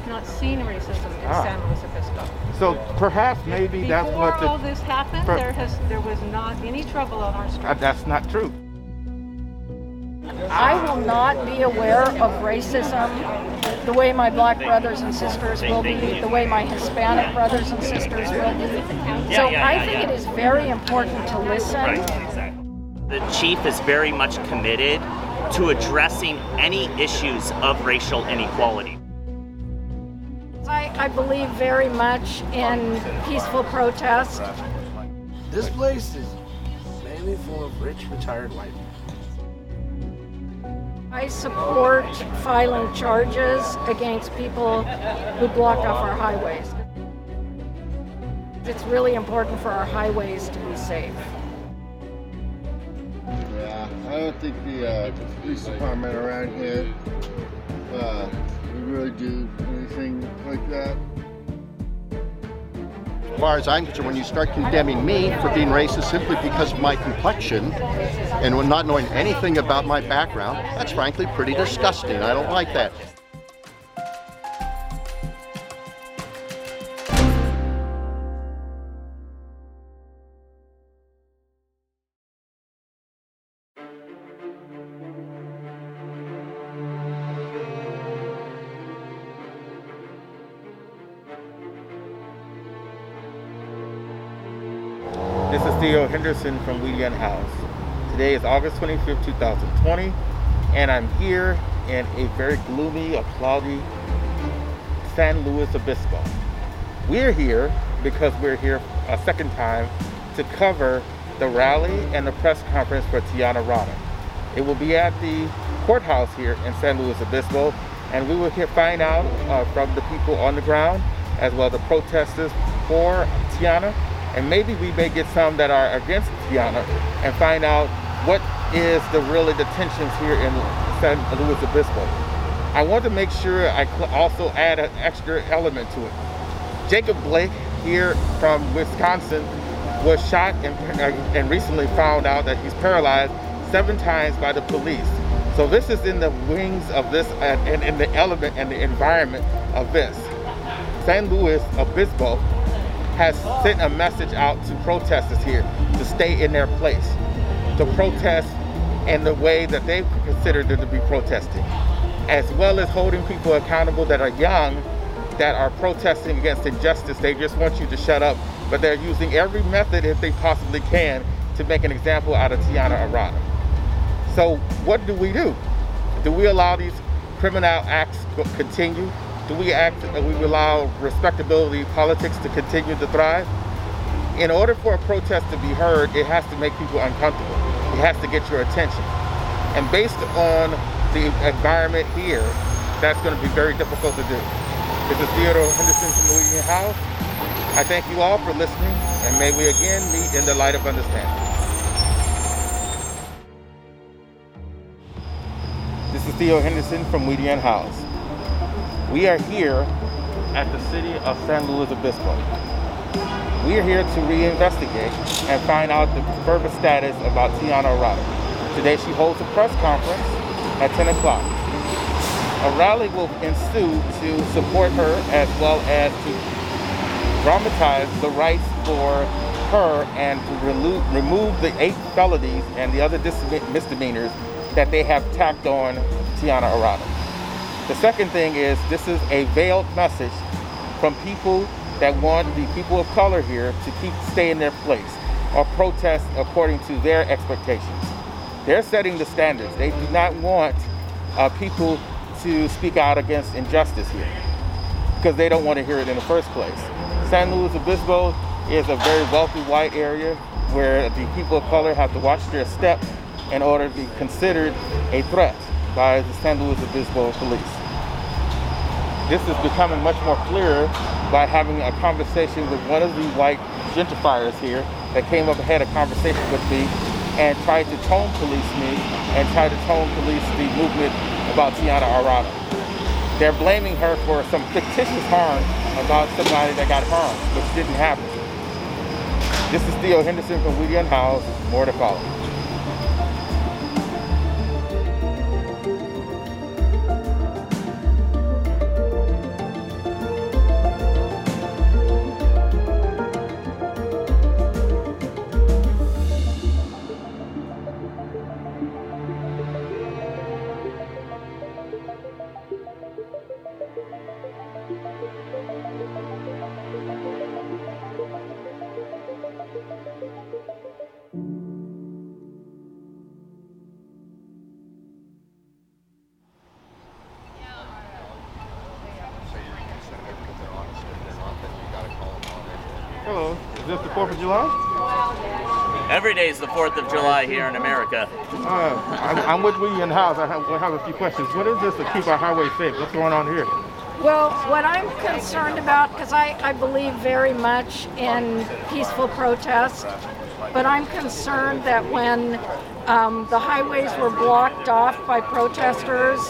have not seen racism in Ah. San Luis Obispo. So perhaps maybe that's Before what all the, this happened, per- there has there was not any trouble on our uh, street. that's not true. I will not be aware of racism the way my black brothers and sisters will be, the way my Hispanic brothers and sisters will be. So I think it is very important to listen. The chief is very much committed to addressing any issues of racial inequality. I, I believe very much in peaceful protest. This place is mainly full of rich, retired white people. I support filing charges against people who block off our highways. It's really important for our highways to be safe. Yeah, I don't think the uh, police department around here uh, would really do anything like that. As far as I'm concerned, when you start condemning me for being racist simply because of my complexion and not knowing anything about my background, that's frankly pretty disgusting. I don't like that. Henderson from We the Unhoused. Today is August 25th, 2020, and I'm here in a very gloomy, a cloudy San Luis Obispo. We're here because we're here a second time to cover the rally and the press conference for Tiana Arata. It will be at the courthouse here in San Luis Obispo, and we will find out uh, from the people on the ground as well as the protesters for Tiana, and maybe we may get some that are against Tiana and find out what is the really the tensions here in San Luis Obispo. I want to make sure I also add an extra element to it. Jacob Blake here from Wisconsin was shot and, uh, and recently found out that he's paralyzed seven times by the police. So this is in the wings of this uh, and in the element and the environment of this. San Luis Obispo has sent a message out to protesters here to stay in their place, to protest in the way that they consider them to be protesting, as well as holding people accountable that are young, that are protesting against injustice. They just want you to shut up, but they're using every method if they possibly can to make an example out of Tiana Arata. So what do we do? Do we allow these criminal acts to continue? Do we act? Do we allow respectability politics to continue to thrive? In order for a protest to be heard, it has to make people uncomfortable. It has to get your attention. And based on the environment here, that's going to be very difficult to do. This is Theodore Henderson from Louisiana House. I thank you all for listening, and may we again meet in the light of understanding. This is Theo Henderson from We the Unhoused. We are here at the city of San Luis Obispo. We are here to reinvestigate and find out the further status about Tiana Arata. Today she holds a press conference at 10 o'clock. A rally will ensue to support her as well as to dramatize the rights for her and to relu- remove the eight felonies and the other dis- misdemeanors that they have tacked on Tiana Arata. The second thing is this is a veiled message from people that want the people of color here to keep stay in their place or protest according to their expectations. They're setting the standards. They do not want uh, people to speak out against injustice here because they don't want to hear it in the first place. San Luis Obispo is a very wealthy white area where the people of color have to watch their step in order to be considered a threat by the San Luis Obispo police. This is becoming much more clearer by having a conversation with one of the white gentrifiers here that came up and had a conversation with me and tried to tone police me and tried to tone police the movement about Tiana Arata. They're blaming her for some fictitious harm about somebody that got harmed, which didn't happen. This is Theo Henderson from We the Unhoused. More to follow. 4th of July here in America. Uh, I'm, I'm with William House. I have, I have a few questions. What is this to keep our highway safe? What's going on here? Well, what I'm concerned about, because I, I believe very much in peaceful protest, but I'm concerned that when um, the highways were blocked off by protesters,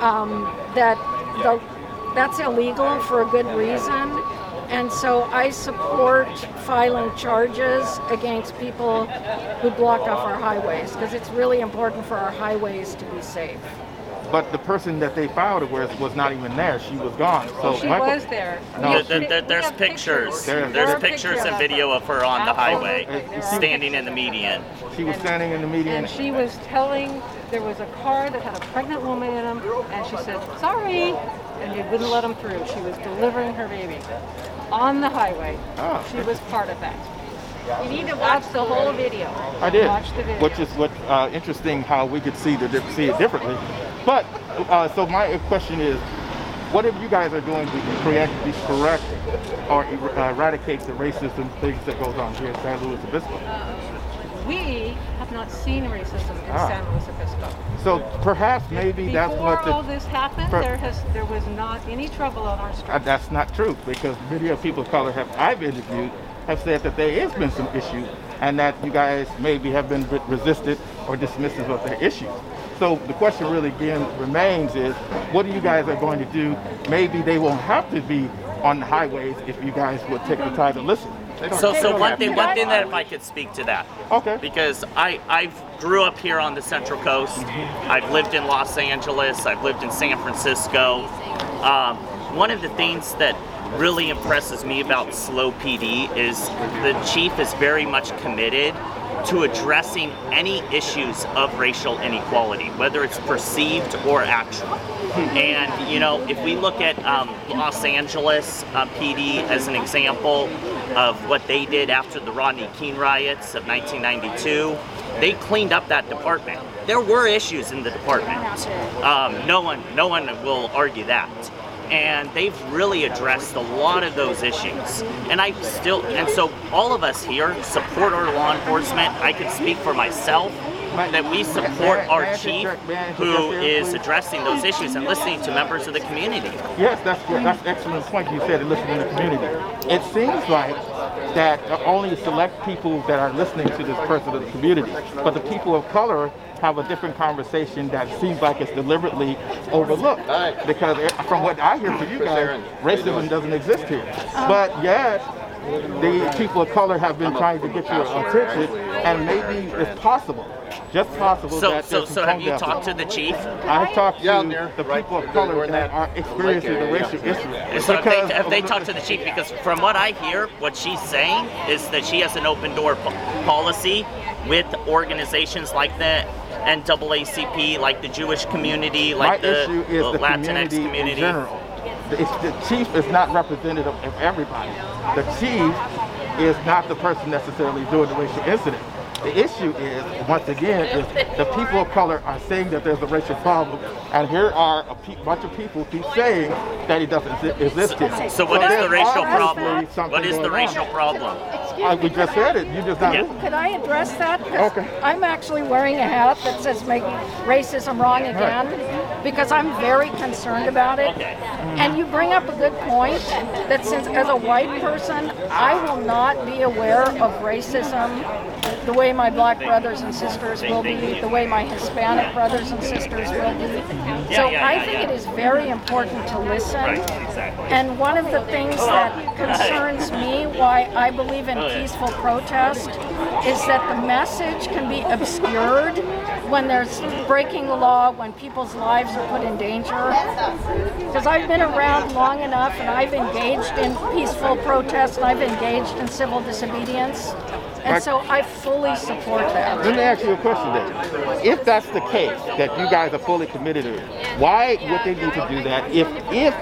um, that the, that's illegal for a good reason. And so I support filing charges against people who block off our highways because it's really important for our highways to be safe. But the person that they filed it with was not even there. She was gone. So She my- was there. No. We There- have there- there's have pictures. There- There's there are pictures pictures and video of her on the highway, Absolutely. standing in the median. She was standing in the median. And she was telling, there was a car that had a pregnant woman in them, and she said, sorry, and they wouldn't let them through. She was delivering her baby on the highway. Oh. She was part of that. You need to watch the whole video. I did, Watch the video. which is what uh, interesting how we could see the see it differently. But uh, so my question is, what if you guys are doing to correct, to correct or er- eradicate the racism things that goes on here in San Luis Obispo? We have not seen racism in Ah. San Luis Obispo. So perhaps maybe that's Before what all the this happened, per- there has there was not any trouble on our uh, streets. that's not true because many of people of color have I've interviewed have said that there has been some issues and that you guys maybe have been resisted or dismissive of their issues. So the question really again remains is what are you guys are going to do? Maybe they won't have to be on the highways if you guys would take the time to listen. So, so one thing, one thing that if I could speak to that, Okay. because I I grew up here on the Central Coast. I've lived in Los Angeles. I've lived in San Francisco. Um, one of the things that really impresses me about SLO PD is the chief is very much committed to addressing any issues of racial inequality, whether it's perceived or actual. And you know, if we look at um, Los Angeles uh, PD as an example of what they did after the Rodney King riots of 1992, they cleaned up that department. There were issues in the department. Um, no one, no one will argue that. And they've really addressed a lot of those issues. And I still, and so all of us here support our law enforcement. I can speak for myself that we support May I- may our chief interject- may I interject who here, is please? addressing those issues and listening to members of the community. Yes, that's that's excellent point you said to listen to the community. It seems like that only select people that are listening to this person of the community, but the people of color have a different conversation that seems like it's deliberately overlooked. Because eh, from what I hear from you guys, racism doesn't exist here. But yet, the people of color have been trying to get your attention, and maybe it's possible, just possible So, that so, there's some so have you talked to the chief? I've talked to Yeah, I'm there. the Right. people of color that that are experiencing the lake racial area, issue. So have they, Because have they of- talked to the chief? Because from what I hear, what she's saying is that she has an open door po- policy with organizations like the NAACP, like the Jewish community, My like the, issue is the the Latinx community, community. The chief is not representative of everybody. The chief is not the person necessarily doing the racial incident. The issue is, once again, is the people of color are saying that there's a racial problem, and here are a pe- bunch of people keep saying that it doesn't exist here. So what is there's the racial problem? What is the racial on. problem? Uh, we just said it. You just not Yeah. listening. Could I address that? 'Cause Okay. I'm actually wearing a hat that says make racism wrong again because I'm very concerned about it. Okay. And you bring up a good point that since as a white person, I will not be aware of racism the way my black brothers and sisters will be, the way my Hispanic brothers and sisters will be. So I think it is very important to listen. And one of the things that concerns me, why I believe in oh, peaceful protest, is that the message can be obscured when there's breaking the law, when people's lives are put in danger. Because I've been around long enough and I've engaged in peaceful protest and I've engaged in civil disobedience. And so I fully support that. Let me ask you a question then. If that's the case, that you guys are fully committed to it, why would they need to do that if if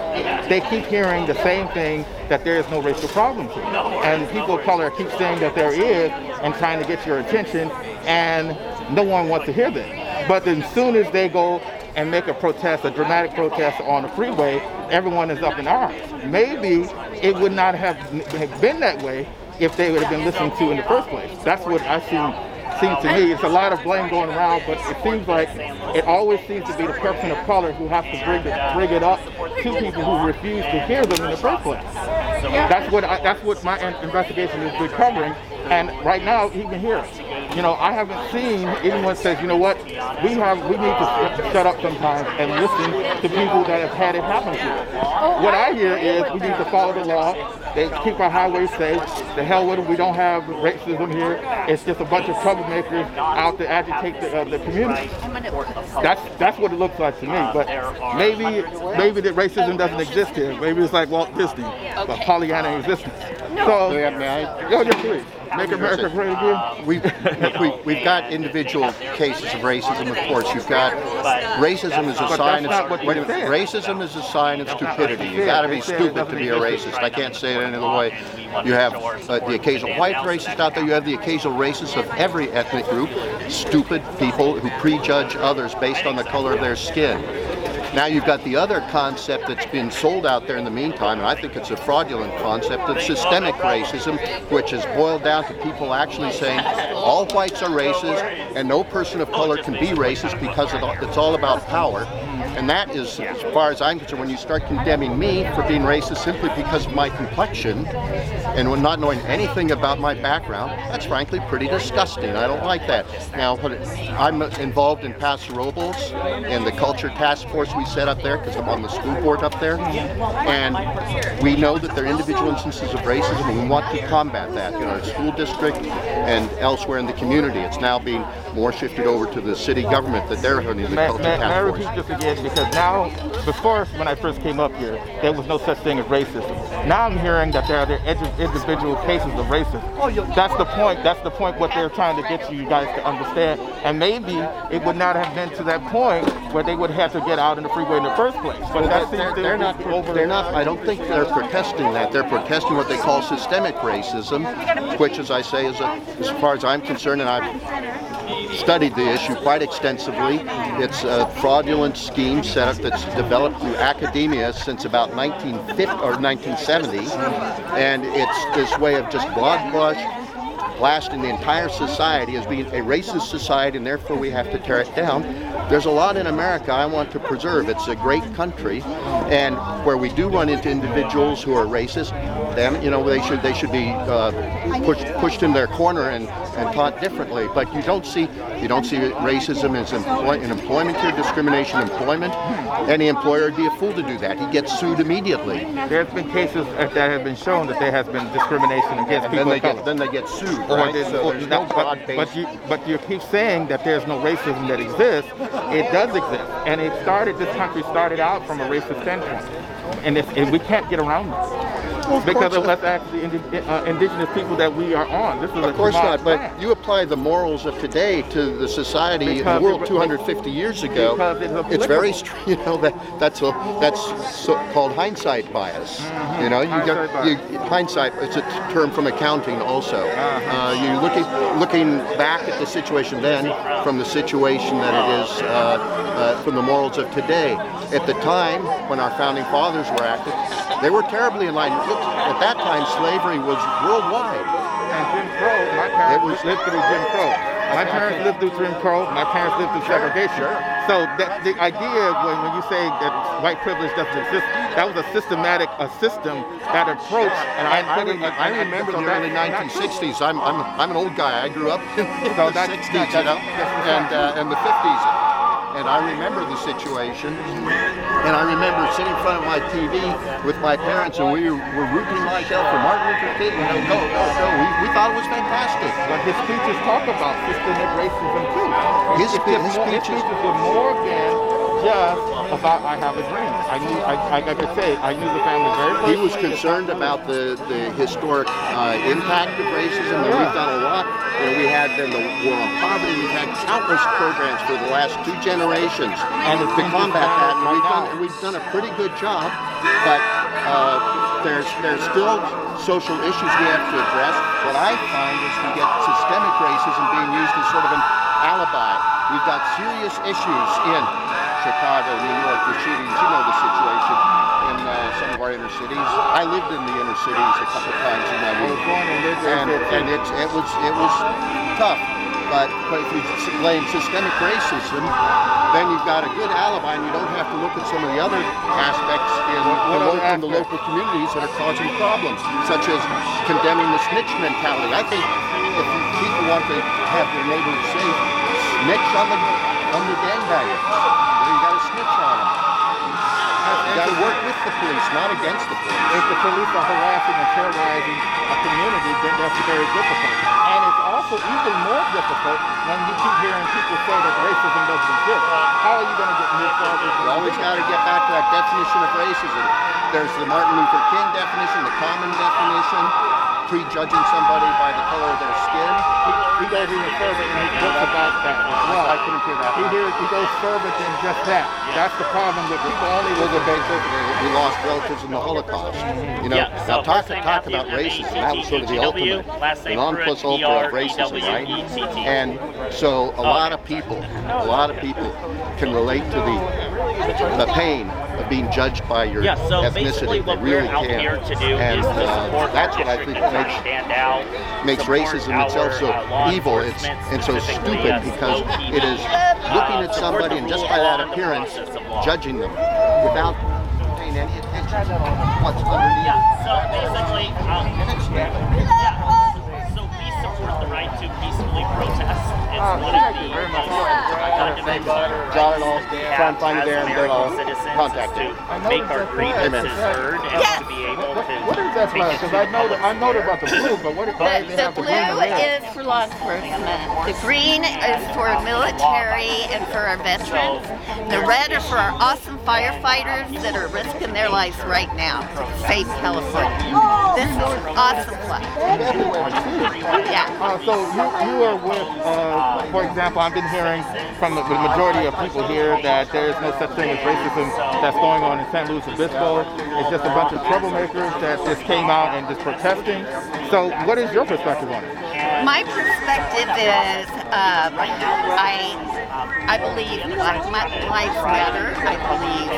they keep hearing the same thing that there is no racial problem here? And people of color keep saying that there is and trying to get your attention and no one wants to hear them. But then as soon as they go and make a protest, a dramatic protest on the freeway, everyone is up in arms. Maybe it would not have been that way if they would have been listened to in the first place. That's what I seem seems to me. It's a lot of blame going around, but it seems like it always seems to be the person of color who has to bring it, bring it up to people who refuse to hear them in the first place. That's what I, that's what my investigation is been covering, and right now he can hear it. You know, I haven't seen anyone says, you know what, we have we need to shut up sometimes and listen to people that have had it happen to them. What I hear is we need to follow the law. They keep our highways safe. The hell with them. We don't have racism here. It's just a bunch of troublemakers out to agitate the, uh, the community. That's that's what it looks like to me. But maybe maybe that racism doesn't exist here. Maybe it's like Walt Disney, but Pollyanna existence. So, May I- may I- Yo, just please. Make America great again. We've, we, we've got individual cases of racism, of course. You've got racism is a sign that's not what of wait a minute, racism is a sign of stupidity. You said. got to be stupid to be a racist. I can't say it any other way. You have uh, the occasional white racist out there. You have the occasional racist of every ethnic group. Stupid people who prejudge others based on the color of their skin. Now you've got the other concept that's been sold out there in the meantime, and I think it's a fraudulent concept of systemic racism, which is boiled down to people actually saying all whites are racist and no person of color can be racist because it's all about power. And that is, as far as I'm concerned, when you start condemning me for being racist simply because of my complexion and not knowing anything about my background, that's frankly pretty disgusting. I don't like that. Now, I'm involved in Paso Robles and the culture task force we set up there because I'm on the school board up there. And we know that there are individual instances of racism and we want to combat that in our school district and elsewhere in the community. It's now being more shifted over to the city government that they're running the May, culture may, may I task repeat force. this again? Because now, before when I first came up here, there was no such thing as racism. Now I'm hearing that there are individual cases of racism. That's the point. That's the point. What they're trying to get you guys to understand. And maybe it would not have been to that point where they would have to get out in the freeway in the first place. But Well, that they're, they're not. over. They're not. I don't think they're protesting that. They're protesting what they call systemic racism, which, as I say, is, a, as far as I'm concerned, and I've studied the issue quite extensively. It's a fraudulent scheme set up that's developed through academia since about 1950 or 1970, and it's this way of just broad brush blasting the entire society as being a racist society and therefore we have to tear it down. There's a lot in America I want to preserve. It's a great country and where we do run into individuals who are racist, then you know they should they should be uh, pushed pushed in their corner and, and taught differently. But you don't see you don't see racism as employ, in employment here, discrimination employment. Any employer would be a fool to do that. He gets sued immediately. There's been cases that have been shown that there has been discrimination against And people then they get then they get sued. or right? there's, So or no, but, but you but you keep saying that there's no racism that exists. It does exist, and it started. This country started out from a racist standpoint, and, and we can't get around this because of us actually uh, indigenous people that we are on. This is a Of course not, but land. you apply the morals of today to the society in Because the world it- 250 years ago. it's It's very, you know, that that's a, that's so called hindsight bias. You know, you Mm-hmm. Hindsight get you, hindsight. It's a term from accounting also. Uh-huh. Uh, you looking looking back at the situation then from the situation that it is uh, uh, from the morals of today. At the time when our founding fathers were active, they were terribly enlightened. Look, at that time, slavery was worldwide. And Jim Crow, my parents was- lived through Jim Crow. My parents lived through Jim Crow. My parents lived through segregation. So that the idea when, when you say that white privilege doesn't exist, that was a systematic a system that approach. And I, I, put it- I remember so the early 1960s. I'm, I'm, I'm an old guy. I grew up in So the that- 60s, that- you know, and, uh, and the 50s. And I remember the situation. And I remember sitting in front of my TV with my parents, and we were rooting like hell for Martin Luther King. You know, go, go, go. We, we thought it was fantastic. But his speeches talk about systemic racism too. His spe- it's his speeches- were more than just about I have a dream. I knew, I, I, like I say, I knew the family very well. He was concerned about the, the historic uh, impact of racism, and we've done a lot. You know, we had then the war on poverty. We've had countless programs for the last two generations And to combat that. And we've done and we've done a pretty good job, but uh, there's there's still social issues we have to address. What I find is we get systemic racism being used as sort of an alibi. We've got serious issues in Chicago, New York, the shootings, you know the situation in uh, some of our inner cities. I lived in the inner cities a couple times in my youth. and and, it's, it was it was tough. But, but if you blame systemic racism, then you've got a good alibi, and you don't have to look at some of the other aspects in, the, lo- in the local communities that are causing problems, such as condemning the snitch mentality. I think if people want to have their neighbors safe, snitch on the on the gangbangers. Snitch on them. You got to work with the police, not against the police. if the police are harassing and terrorizing a community, then that's very difficult. And it's also even more difficult when you keep hearing people say that racism doesn't exist. How are you going to get move forward? You always got to get back to that definition of racism. There's the Martin Luther King definition, the common definition, prejudging somebody by the color of their skin. He, he goes even further and he talks about that well. I couldn't hear that. He, hears, he goes further than just that. That's the problem with people only Well, look the at basic, we lost relatives in the Holocaust. You know, Yeah, now talk, talk Matthew, about racism. That was sort of the M-A-T-H-E-W, ultimate, last the non plus ultra of racism, right? And so a lot of people, a lot of people can relate to the the pain of being judged by your Yeah, so ethnicity. basically They what we're really out can. here to do and is to uh, that's what I think makes stand out, makes racism our, itself so uh, evil it's, and so stupid uh, because it is TV, looking uh, at somebody and just by that law and the appearance process of law. judging them without paying any attention to what's underneath. Yeah, so basically, um, yeah, so we support the right to peacefully protest. It's Uh, one of the most fundamental Jot it all, try and find it as there and then I'll contact is you. to make our grievances heard and Yes. to be able to. What is that take flag? Because I know that I know about the blue, but what why The, they the have the green and blue is for law enforcement. The green is for military and for our veterans. The red are for our awesome firefighters that are risking their lives right now to save California. This is an awesome flag. Yeah. Uh, so you, you are with, uh, for example, I've been hearing from the, the majority of people here that there is no such thing as racism that's going on in San Luis Obispo. It's just a bunch of troublemakers that just came out and just protesting. So what is your perspective on it? My perspective is, um, I, I believe Black Lives Matter. I believe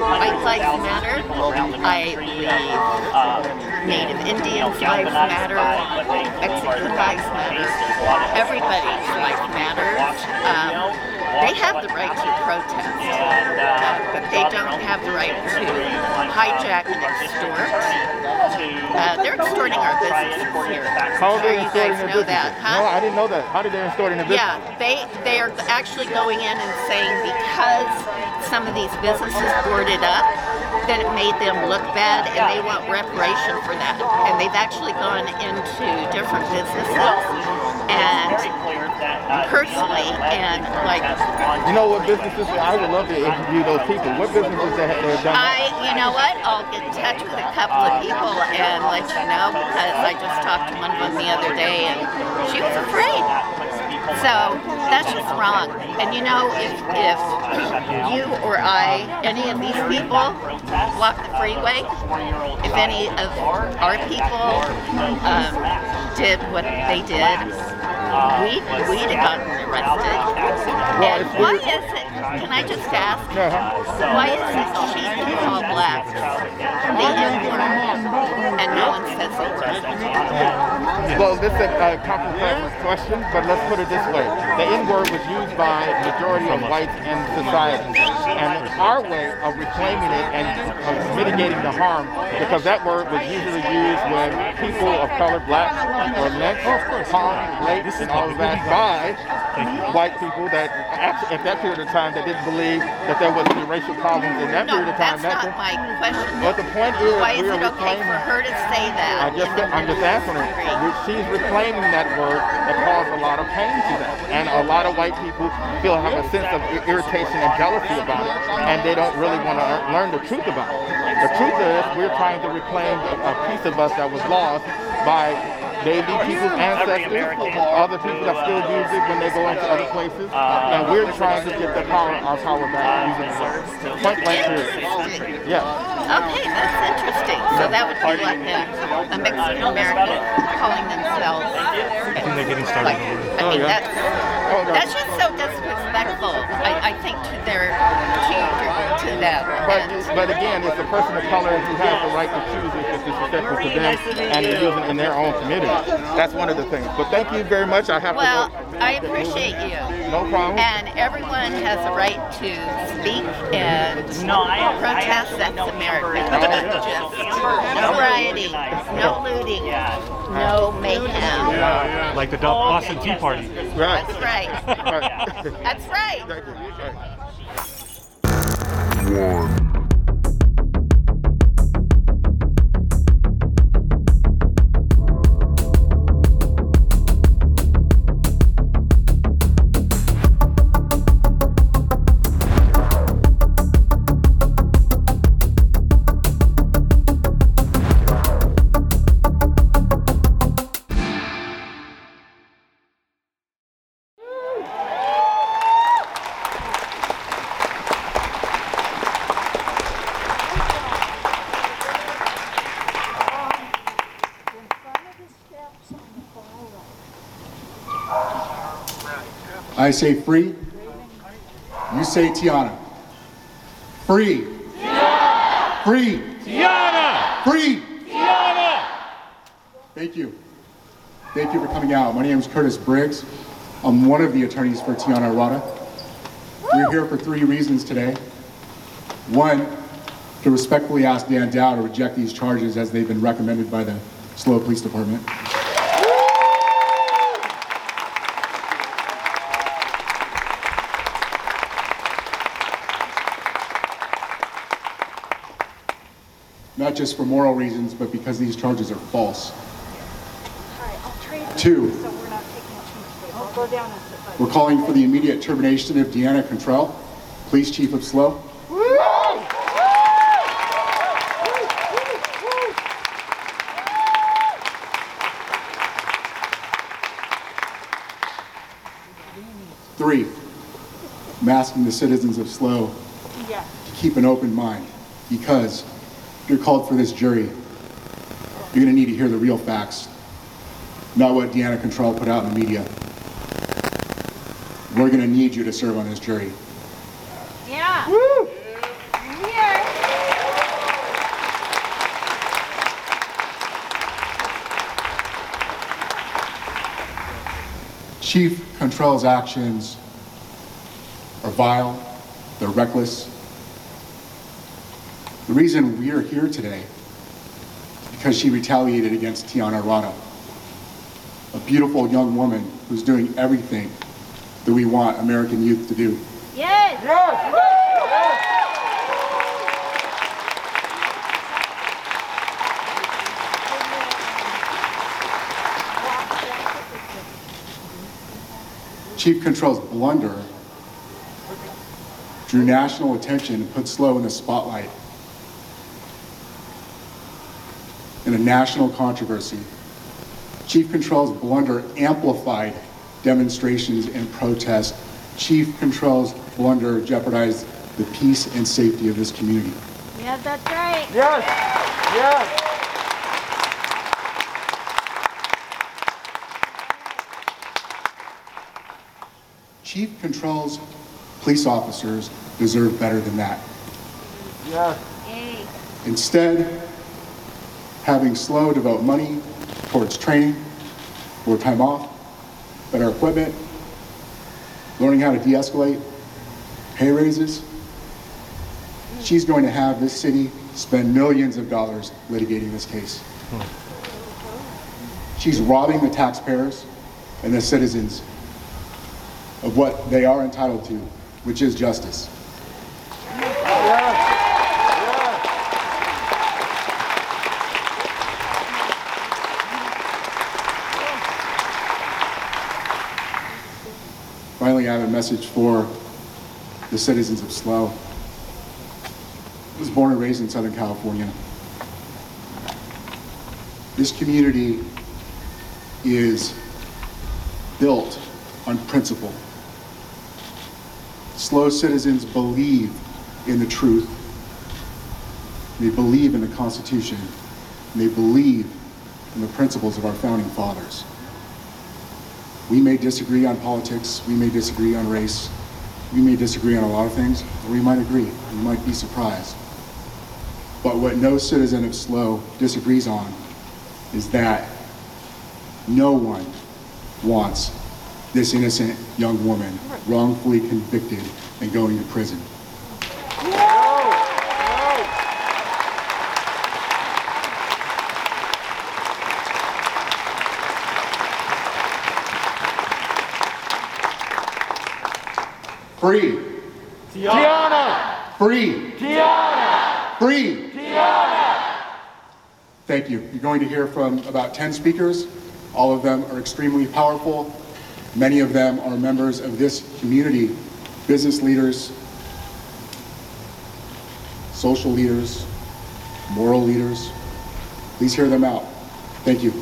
White Lives Matter. I believe Native Indians Lives Matter. Mexican Lives Matter. Everybody's life matters. Um, they have the right to protest, uh, but they don't have the right to hijack and extort. Uh, they're extorting our businesses here. How are Sure they you extorting guys their know that, huh? No, I didn't know that. How did they extort in their business? Yeah, they they are actually going in and saying because some of these businesses boarded up, that it made them look bad, and they want reparation for that. And they've actually gone into different businesses and personally and like You know what businesses? I would love to interview those people. What businesses they have they've done? I, you know what? I'll get in touch with a couple of people and let you know because I just talked to one of them the other day and she was afraid. So that's just wrong. And you know, if if you or I, any of these people, walk the freeway, if any of our people um, did what they did, we'd, we'd have gotten arrested. And why is it? Can I just ask? Uh-huh. Why is it she can call blacks the N-word and no one says a word? Well, this is a uh, complicated question, but let's put it this way. The N-word was used by majority of whites in society. And our way of reclaiming it and of mitigating the harm, because that word was usually used when people of color, black or lynched, harmed, raped, and all of that by white people that actually, at that period of time that didn't believe that there was any racial problems in that No, period of time. that's not my question. But the point is, Why is it okay for her to say that? I just, I'm just asking her. She's reclaiming that word that caused a lot of pain to them. And a lot of white people feel have a sense of irritation and jealousy about it. And they don't really want to learn the truth about it. The truth is, we're trying to reclaim a piece of us that was lost by maybe people's ancestors, other people that still use it when they go into other places. And we're trying to get the power, our power back using the word. Point blank period. Yeah. Okay, that's interesting. So that would be like a, a Mexican American calling themselves. I think they're getting started. Like, I Oh, yeah. that's no. That's just so disrespectful. I, I think to their to them. But, And but again, it's a person of color who has the right to choose if it's disrespectful to them and it isn't in their own community. That's one of the things. But thank you very much. I have well, to go. I appreciate you. No problem. And everyone has a right to speak and No, I- I protest. actually That's don't America. remember- oh, Just no rioting, no looting, no mayhem. Like the Boston Tea Party. Right. That's right. Right. That's right. Thank I say free. You say Tiana. Free. Tiana. Free. Tiana! Free. Tiana! Thank you. Thank you for coming out. My name is Curtis Briggs. I'm one of the attorneys for Tiana Arata. We're here for three reasons today. One, to respectfully ask Dan Dow to reject these charges as they've been recommended by the SLO Police Department. Not just for moral reasons, but because these charges are false. Two, we're calling for the immediate termination of Deanna Cantrell, Police Chief of SLO. Three, masking the citizens of SLO to keep an open mind because you're called for this jury, you're going to need to hear the real facts, not what Deanna Cantrell put out in the media. We're going to need you to serve on this jury. Yeah. Woo! Chief Cantrell's actions are vile, they're reckless. The reason we are here today is because she retaliated against Tiana Arata, a beautiful young woman who's doing everything that we want American youth to do. Yes. Chief Cantrell's blunder drew national attention and put SLO in the spotlight in a national controversy. Chief Cantrell's blunder amplified demonstrations and protests. Chief Cantrell's blunder jeopardized the peace and safety of this community. Yeah, that's right. Yes. Yes. Chief Cantrell's police officers deserve better than that. Yes. Hey. Instead, having SLO devote money towards training, more time off, better equipment, learning how to de-escalate, pay raises, she's going to have this city spend millions of dollars litigating this case. She's robbing the taxpayers and the citizens of what they are entitled to, which is justice. Finally, I have a message for the citizens of SLO. I was born and raised in Southern California. This community is built on principle. SLO citizens believe in the truth. They believe in the Constitution. They believe in the principles of our founding fathers. We may disagree on politics, we may disagree on race, we may disagree on a lot of things, or we might agree, we might be surprised. But what no citizen of SLO disagrees on is that no one wants this innocent young woman wrongfully convicted and going to prison. Free. Tiana! Free. Tiana! Free. Tiana! Thank you. You're going to hear from about 10 speakers. All of them are extremely powerful. Many of them are members of this community, business leaders, social leaders, moral leaders. Please hear them out. Thank you.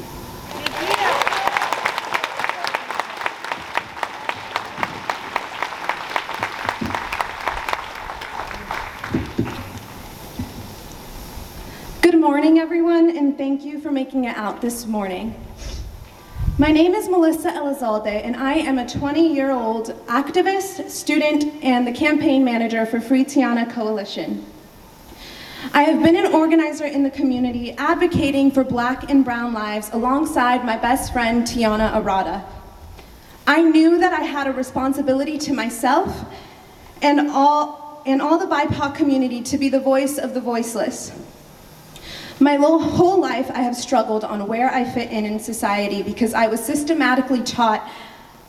Good morning, everyone, and thank you for making it out this morning. My name is Melissa Elizalde, and I am a 20 year old activist, student, and the campaign manager for Free Tiana Coalition. I have been an organizer in the community advocating for black and brown lives alongside my best friend Tiana Arata. I knew that I had a responsibility to myself and all, and all the BIPOC community to be the voice of the voiceless. My whole life, I have struggled on where I fit in in society because I was systematically taught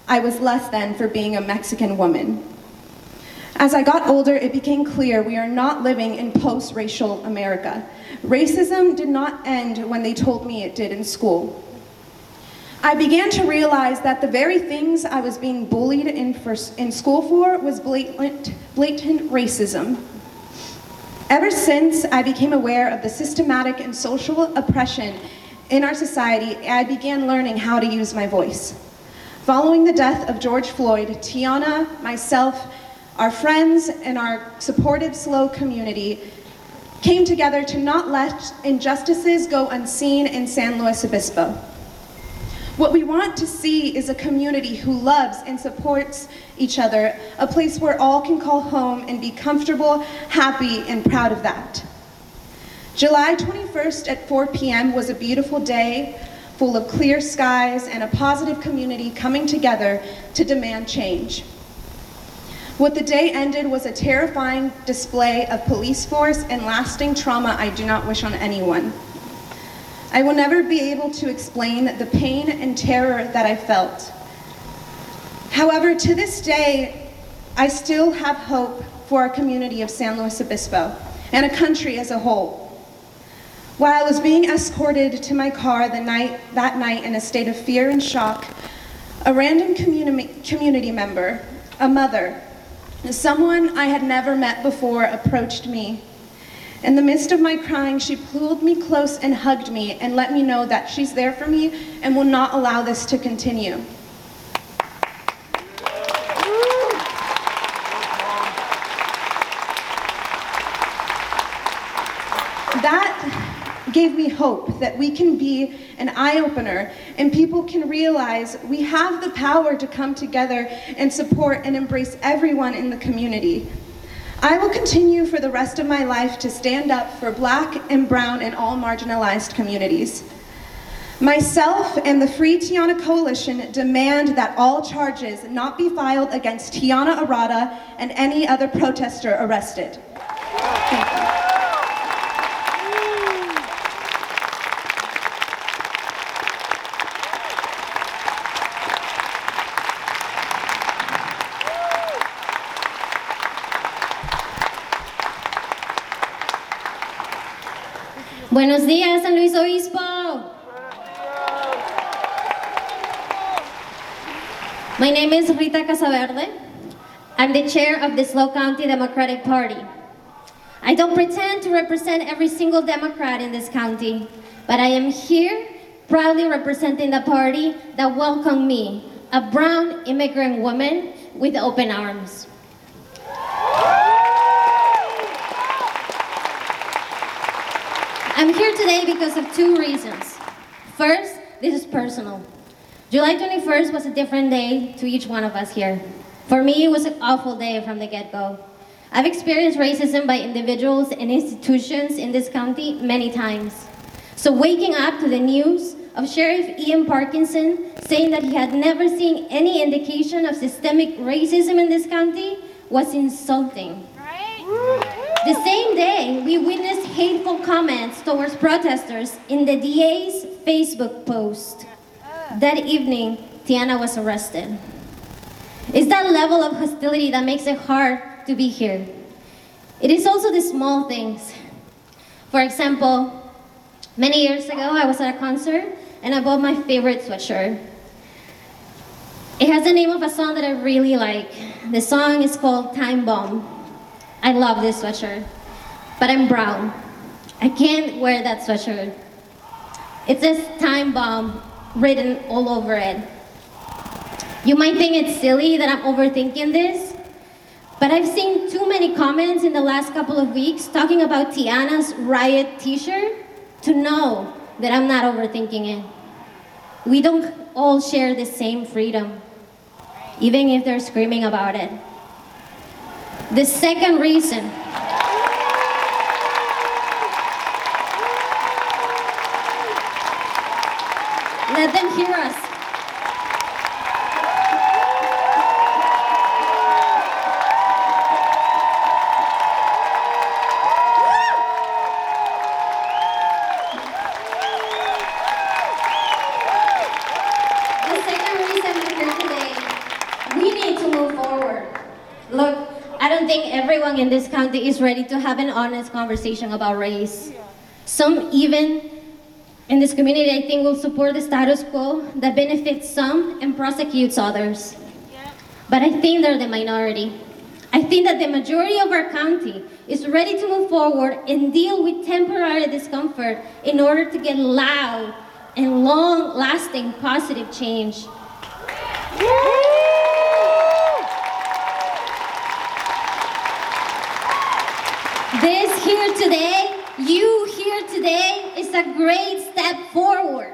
I was less than for being a Mexican woman. As I got older, it became clear we are not living in post racial America. Racism did not end when they told me it did in school. I began to realize that the very things I was being bullied in, for, in school for was blatant, blatant racism. Ever since I became aware of the systematic and social oppression in our society, I began learning how to use my voice. Following the death of George Floyd, Tiana, myself, our friends, and our supportive SLO community came together to not let injustices go unseen in San Luis Obispo. What we want to see is a community who loves and supports each other, a place where all can call home and be comfortable, happy, and proud of that. July 21st at 4 p.m. was a beautiful day full of clear skies and a positive community coming together to demand change. What the day ended was a terrifying display of police force and lasting trauma I do not wish on anyone. I will never be able to explain the pain and terror that I felt. However, to this day, I still have hope for our community of San Luis Obispo and a country as a whole. While I was being escorted to my car the night, that night in a state of fear and shock, a random communi- community member, a mother, someone I had never met before, approached me. In the midst of my crying, she pulled me close and hugged me and let me know that she's there for me and will not allow this to continue. That gave me hope that we can be an eye opener and people can realize we have the power to come together and support and embrace everyone in the community. I will continue for the rest of my life to stand up for black and brown and all marginalized communities. Myself and the Free Tiana Coalition demand that all charges not be filed against Tiana Arata and any other protester arrested. Thank you. Buenos días, San Luis Obispo. My name is Rita Casaverde. I'm the chair of the SLO County Democratic Party. I don't pretend to represent every single Democrat in this county, but I am here proudly representing the party that welcomed me, a brown immigrant woman with open arms. I'm here today because of two reasons. First, this is personal. July 21st was a different day to each one of us here. For me, it was an awful day from the get go. I've experienced racism by individuals and institutions in this county many times. So, waking up to the news of Sheriff Ian Parkinson saying that he had never seen any indication of systemic racism in this county was insulting. The same day, we witnessed hateful comments towards protesters in the DA's Facebook post. That evening, Tiana was arrested. It's that level of hostility that makes it hard to be here. It is also the small things. For example, many years ago, I was at a concert and I bought my favorite sweatshirt. It has the name of a song that I really like. The song is called Time Bomb. I love this sweatshirt, but I'm brown. I can't wear that sweatshirt. It says Time Bomb written all over it. You might think it's silly that I'm overthinking this, but I've seen too many comments in the last couple of weeks talking about Tiana's riot t shirt to know that I'm not overthinking it. We don't all share the same freedom, even if they're screaming about it. The second reason I don't think everyone in this county is ready to have an honest conversation about race. Some even in this community, I think, will support the status quo that benefits some and prosecutes others. But I think they're the minority. I think that the majority of our county is ready to move forward and deal with temporary discomfort in order to get loud and long lasting positive change. This here today, you here today, is a great step forward.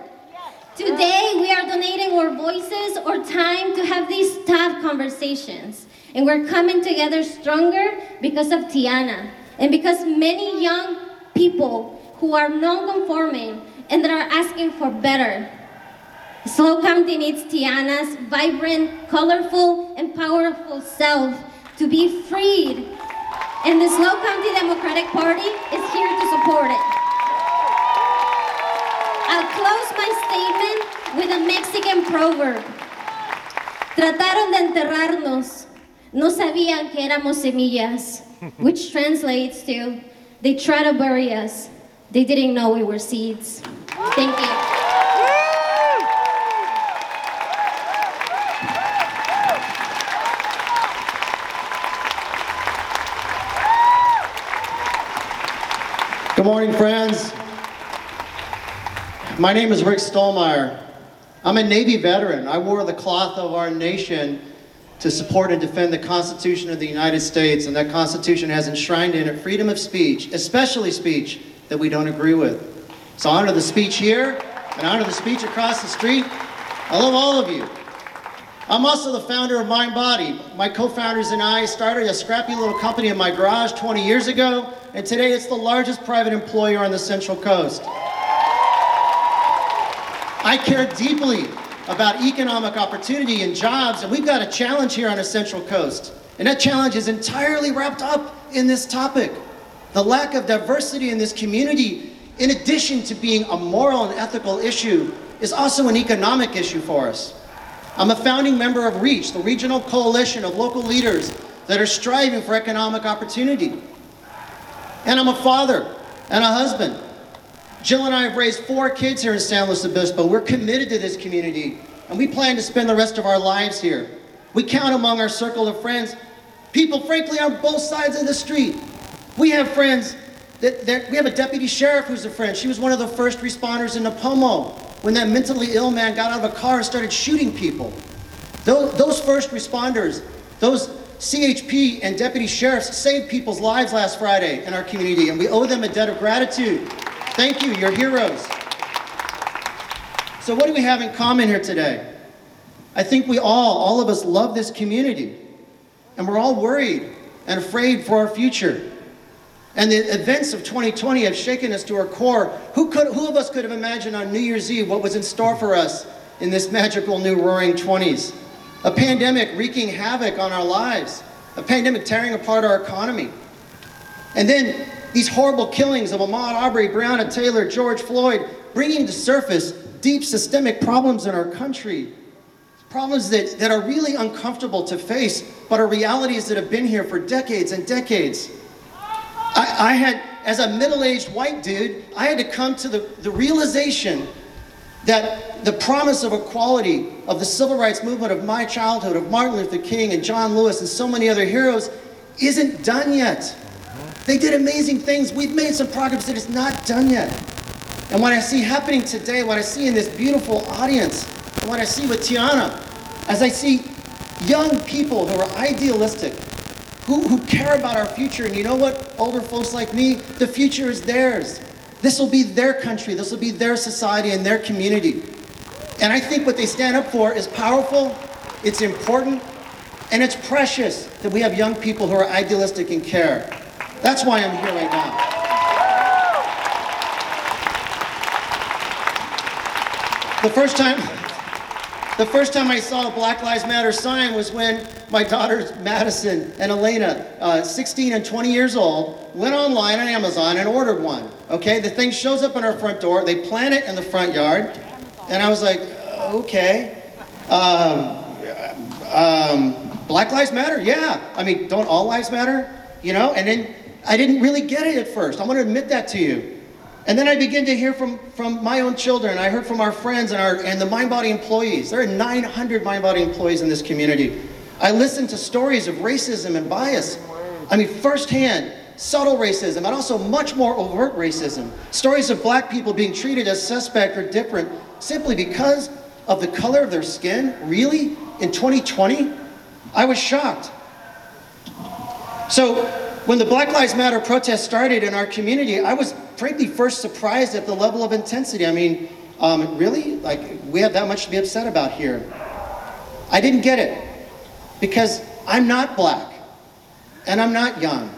Today, we are donating our voices or time to have these tough conversations. And we're coming together stronger because of Tiana and because many young people who are non-conforming and that are asking for better. SLO County needs Tiana's vibrant, colorful, and powerful self to be freed. And the SLO County Democratic Party is here to support it. I'll close my statement with a Mexican proverb. Trataron de enterrarnos, no sabían que éramos semillas, which translates to, they tried to bury us, they didn't know we were seeds. Thank you. Good morning, friends. My name is Rick Stollmeyer. I'm a Navy veteran. I wore the cloth of our nation to support and defend the Constitution of the United States, and that Constitution has enshrined in it freedom of speech, especially speech that we don't agree with. So I honor the speech here, and I honor the speech across the street. I love all of you. I'm also the founder of MindBody. My co-founders and I started a scrappy little company in my garage 20 years ago, and today it's the largest private employer on the Central Coast. I care deeply about economic opportunity and jobs, and we've got a challenge here on the Central Coast. And that challenge is entirely wrapped up in this topic. The lack of diversity in this community, in addition to being a moral and ethical issue, is also an economic issue for us. I'm a founding member of REACH, the regional coalition of local leaders that are striving for economic opportunity. And I'm a father and a husband. Jill and I have raised four kids here in San Luis Obispo. We're committed to this community, and we plan to spend the rest of our lives here. We count among our circle of friends people, frankly, on both sides of the street. We have friends that, that we have a deputy sheriff who's a friend. She was one of the first responders in Nipomo when that mentally ill man got out of a car and started shooting people. Those, those first responders, those CHP and deputy sheriffs saved people's lives last Friday in our community, and we owe them a debt of gratitude. Thank you, you're heroes. So, what do we have in common here today? I think we all, all of us, love this community. and we're all worried and afraid for our future. And the events of 2020 have shaken us to our core. Who, could, who of us could have imagined on New Year's Eve what was in store for us in this magical new roaring 20s? A pandemic wreaking havoc on our lives, a pandemic tearing apart our economy. And then these horrible killings of Ahmaud Arbery, Breonna Taylor, George Floyd, bringing to surface deep systemic problems in our country. Problems that, that are really uncomfortable to face, but are realities that have been here for decades and decades. I, I had, as a middle aged white dude, I had to come to the, the realization that the promise of equality of the civil rights movement of my childhood, of Martin Luther King and John Lewis and so many other heroes, isn't done yet. They did amazing things. We've made some progress, but it's not done yet. And what I see happening today, what I see in this beautiful audience, and what I see with Tiana, as I see young people who are idealistic, who, who care about our future. And you know what, older folks like me, the future is theirs. This will be their country, this will be their society and their community. And I think what they stand up for is powerful, it's important, and it's precious that we have young people who are idealistic and care. That's why I'm here right now. The first time, the first time I saw a Black Lives Matter sign was when my daughters Madison and Elena, uh, 16 and 20 years old, went online on Amazon and ordered one. Okay, the thing shows up on our front door. They plant it in the front yard, and I was like, okay. Um, um, Black Lives Matter, yeah. I mean, don't all lives matter? You know? And then I didn't really get it at first. I want to admit that to you. And then I began to hear from, from my own children. I heard from our friends and, our, and the MindBody employees. There are 900 MindBody employees in this community. I listened to stories of racism and bias. I mean, firsthand, subtle racism, and also much more overt racism. Stories of black people being treated as suspect or different simply because of the color of their skin. Really? In 2020? I was shocked. So, when the Black Lives Matter protest started in our community, I was frankly first surprised at the level of intensity. I mean, um, really? Like, we have that much to be upset about here. I didn't get it because I'm not black and I'm not young.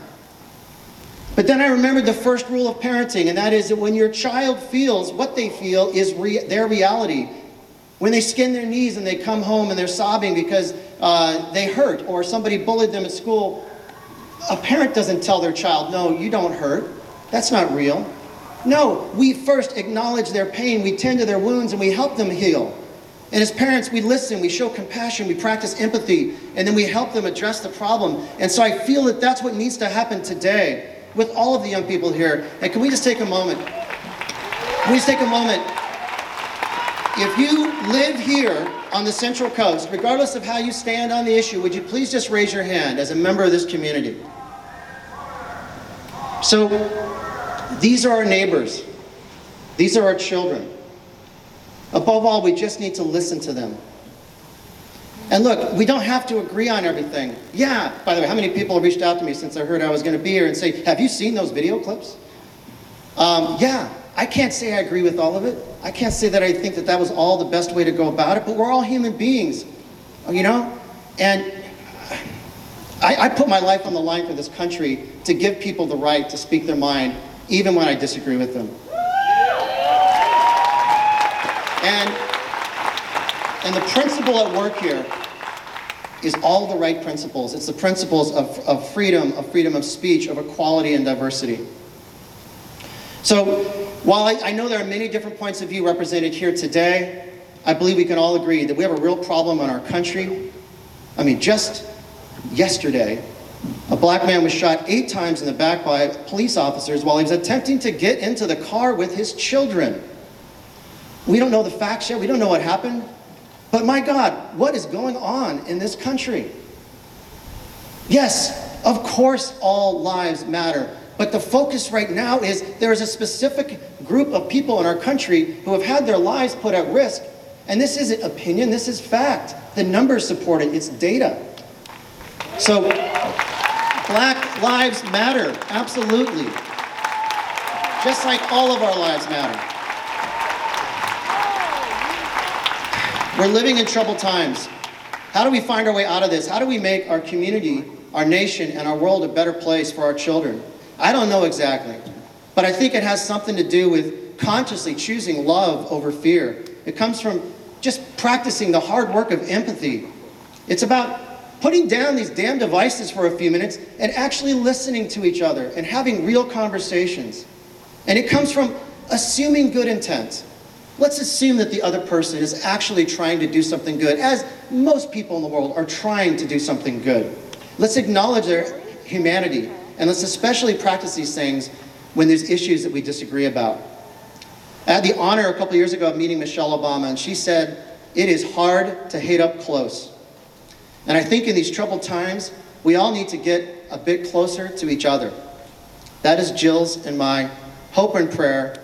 But then I remembered the first rule of parenting, and that is that when your child feels what they feel is re- their reality, when they skin their knees and they come home and they're sobbing because uh, they hurt or somebody bullied them at school, a parent doesn't tell their child, no, you don't hurt. That's not real. No, we first acknowledge their pain, we tend to their wounds, and we help them heal. And as parents, we listen, we show compassion, we practice empathy, and then we help them address the problem. And so I feel that that's what needs to happen today with all of the young people here. And can we just take a moment? Can we just take a moment? If you live here on the Central Coast, regardless of how you stand on the issue, would you please just raise your hand as a member of this community? So, these are our neighbors. These are our children. Above all, we just need to listen to them. And look, we don't have to agree on everything. Yeah, by the way, how many people have reached out to me since I heard I was going to be here and say, Have you seen those video clips? Um, yeah, I can't say I agree with all of it. I can't say that I think that that was all the best way to go about it, but we're all human beings, you know? And I, I put my life on the line for this country to give people the right to speak their mind, even when I disagree with them. And, and the principle at work here is all the right principles. It's the principles of, of freedom, of freedom of speech, of equality and diversity. So while I, I know there are many different points of view represented here today, I believe we can all agree that we have a real problem in our country. I mean, just yesterday, a black man was shot eight times in the back by police officers while he was attempting to get into the car with his children. We don't know the facts yet, we don't know what happened. But my God, what is going on in this country? Yes, of course, all lives matter. But the focus right now is there is a specific group of people in our country who have had their lives put at risk. And this isn't opinion, this is fact. The numbers support it, it's data. So, Black Lives Matter, absolutely. Just like all of our lives matter. We're living in troubled times. How do we find our way out of this? How do we make our community, our nation, and our world a better place for our children? I don't know exactly, but I think it has something to do with consciously choosing love over fear. It comes from just practicing the hard work of empathy. It's about putting down these damn devices for a few minutes and actually listening to each other and having real conversations. And it comes from assuming good intent. Let's assume that the other person is actually trying to do something good, as most people in the world are trying to do something good. Let's acknowledge their humanity, and let's especially practice these things when there's issues that we disagree about. I had the honor a couple years ago of meeting Michelle Obama, and she said, It is hard to hate up close. And I think in these troubled times, we all need to get a bit closer to each other. That is Jill's and my hope and prayer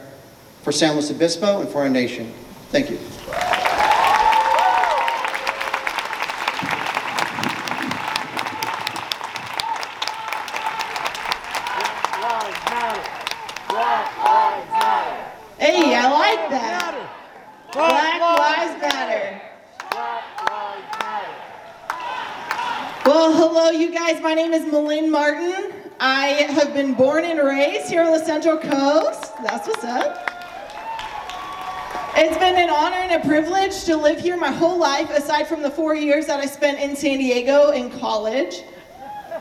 for San Luis Obispo and for our nation. Thank you. Hey, I like that. Black Lives Matter. Well, hello, you guys. My name is Malin Martin. I have been born and raised here on the Central Coast. That's what's up. It's been an honor and a privilege to live here my whole life, aside from the four years that I spent in San Diego in college.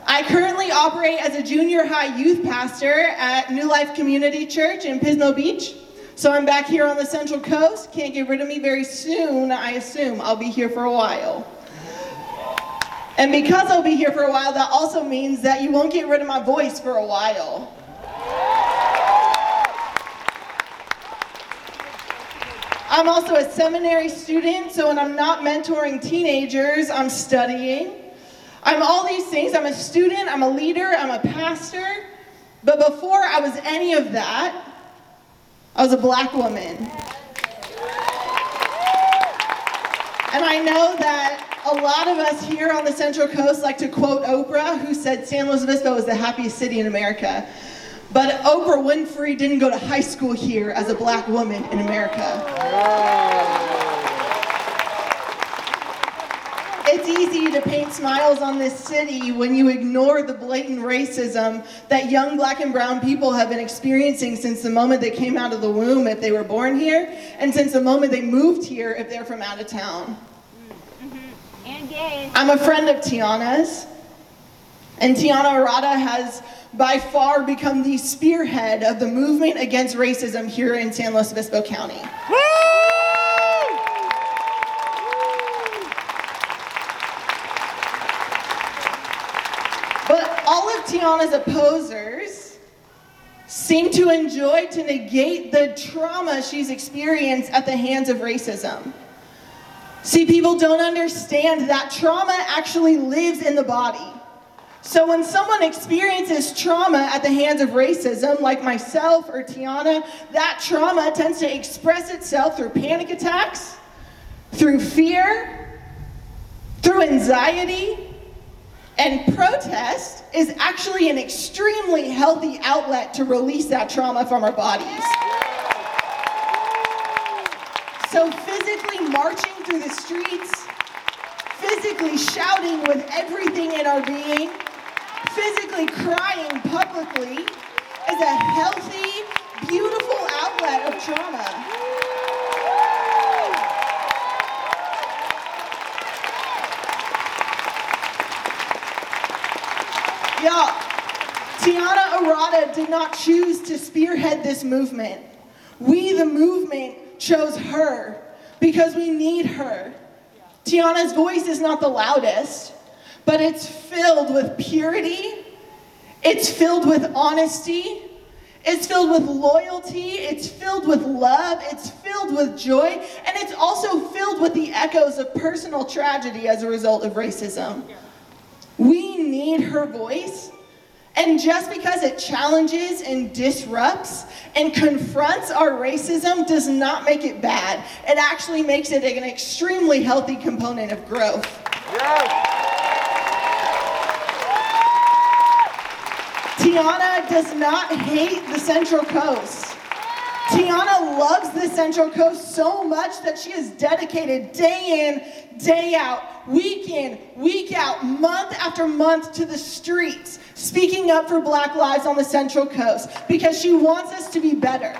I currently operate as a junior high youth pastor at New Life Community Church in Pismo Beach. So I'm back here on the Central Coast. Can't get rid of me very soon, I assume. I'll be here for a while. And because I'll be here for a while, that also means that you won't get rid of my voice for a while. I'm also a seminary student, so when I'm not mentoring teenagers, I'm studying. I'm all these things. I'm a student, I'm a leader, I'm a pastor. But before I was any of that, I was a black woman. And I know that a lot of us here on the Central Coast like to quote Oprah, who said San Luis Obispo is the happiest city in America. But Oprah Winfrey didn't go to high school here as a black woman in America. It's easy to paint smiles on this city when you ignore the blatant racism that young black and brown people have been experiencing since the moment they came out of the womb if they were born here, and since the moment they moved here if they're from out of town. I'm a friend of Tiana's, and Tiana Arata has by far become the spearhead of the movement against racism here in San Luis Obispo County. But of Tiana's opposers seem to enjoy to negate the trauma she's experienced at the hands of racism. See, people don't understand that trauma actually lives in the body. So when someone experiences trauma at the hands of racism, like myself or Tiana, that trauma tends to express itself through panic attacks, through fear, through anxiety, and protest is actually an extremely healthy outlet to release that trauma from our bodies. So physically marching through the streets, physically shouting with everything in our being, physically crying publicly is a healthy, beautiful outlet of trauma. Y'all, Tiana Arata did not choose to spearhead this movement. We, the movement, chose her because we need her. Tiana's voice is not the loudest, but it's filled with purity, it's filled with honesty, it's filled with loyalty, it's filled with love, it's filled with joy, and it's also filled with the echoes of personal tragedy as a result of racism. We need her voice. And just because it challenges and disrupts and confronts our racism does not make it bad. It actually makes it an extremely healthy component of growth. Tiana does not hate the Central Coast. Tiana loves the Central Coast so much that she is dedicated day in, day out, week in, week out, month after month to the streets, speaking up for black lives on the Central Coast because she wants us to be better.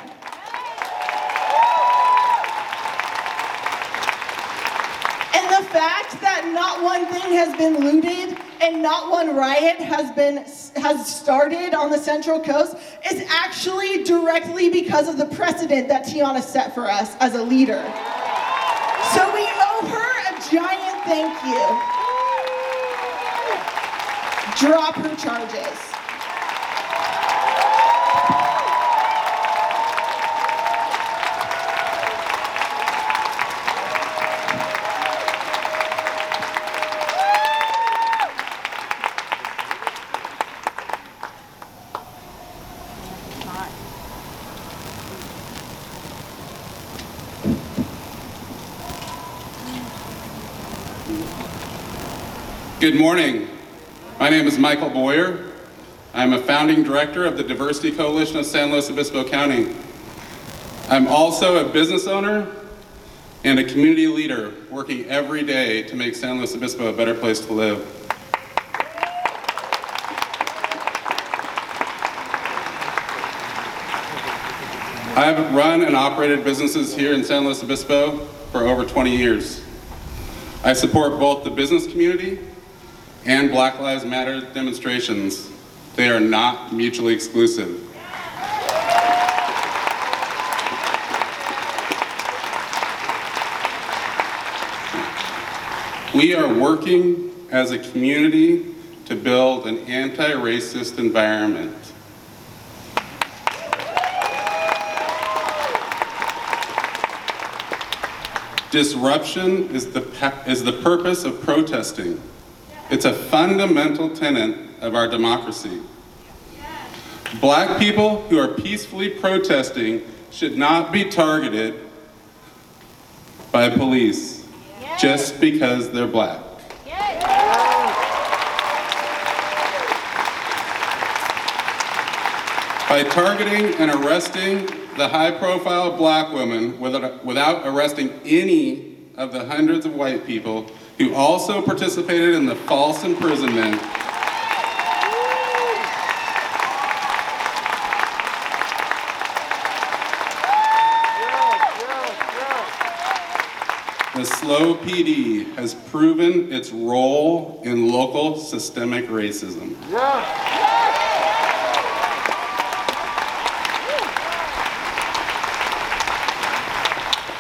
And the fact not one thing has been looted and not one riot has been has started on the Central Coast is actually directly because of the precedent that Tiana set for us as a leader. So we owe her a giant thank you. Drop her charges. Good morning. My name is Michael Boyer. I'm a founding director of the Diversity Coalition of San Luis Obispo County. I'm also a business owner and a community leader working every day to make San Luis Obispo a better place to live. I've run and operated businesses here in San Luis Obispo for over 20 years. I support both the business community and Black Lives Matter demonstrations. They are not mutually exclusive. We are working as a community to build an anti-racist environment. Disruption is the, is the purpose of protesting. It's a fundamental tenet of our democracy. Black people who are peacefully protesting should not be targeted by police just because they're black. By targeting and arresting the high profile black woman without arresting any of the hundreds of white people who also participated in the false imprisonment The SLO PD has proven its role in local systemic racism.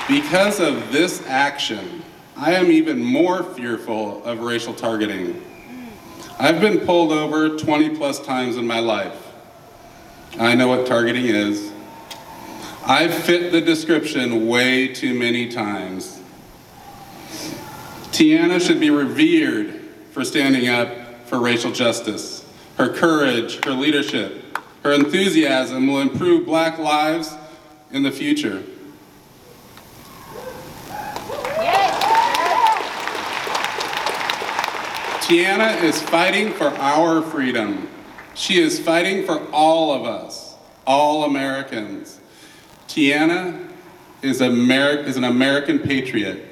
Because of this action, I am even more fearful of racial targeting. I've been pulled over 20 plus times in my life. I know what targeting is. I've fit the description way too many times. Tiana should be revered for standing up for racial justice. Her courage, her leadership, her enthusiasm will improve black lives in the future. Tiana is fighting for our freedom. She is fighting for all of us, all Americans. Tiana is, Ameri- is an American patriot.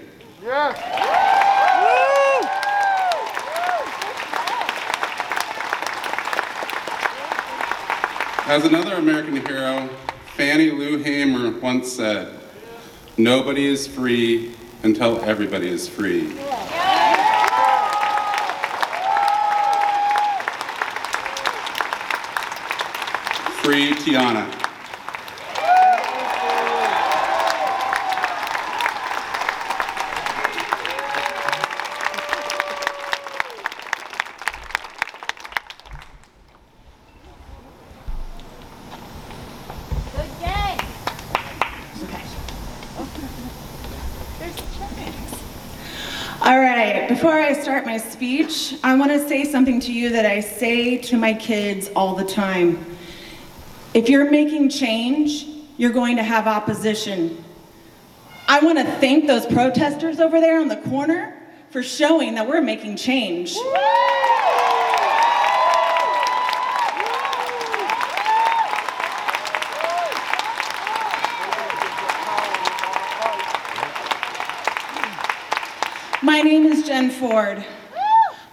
As another American hero, Fannie Lou Hamer once said, nobody is free until everybody is free. Free Tiana. All right, before I start my speech, I want to say something to you that I say to my kids all the time. If you're making change, you're going to have opposition. I want to thank those protesters over there on the corner for showing that we're making change. My name is Jen Ford.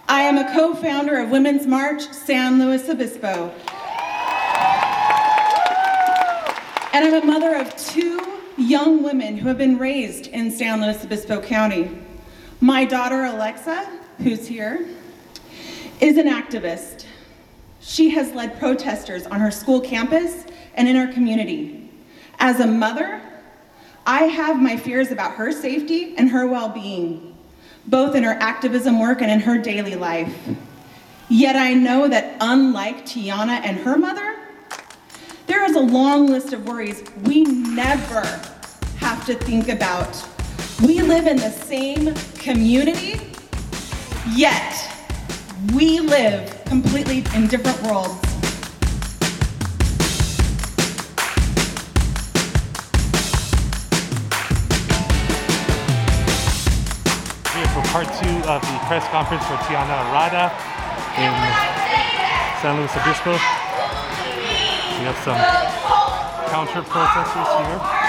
I am a co founder of Women's March San Luis Obispo. And I'm a mother of two young women who have been raised in San Luis Obispo County. My daughter Alexa, who's here, is an activist. She has led protesters on her school campus and in our community. As a mother, I have my fears about her safety and her well-being, both in her activism work and in her daily life. Yet I know that unlike Tiana and her mother, is a long list of worries we never have to think about. We live in the same community, yet we live completely in different worlds. Here for part two of the press conference for Tiana Arata in San Luis Obispo. Have some counter protesters here.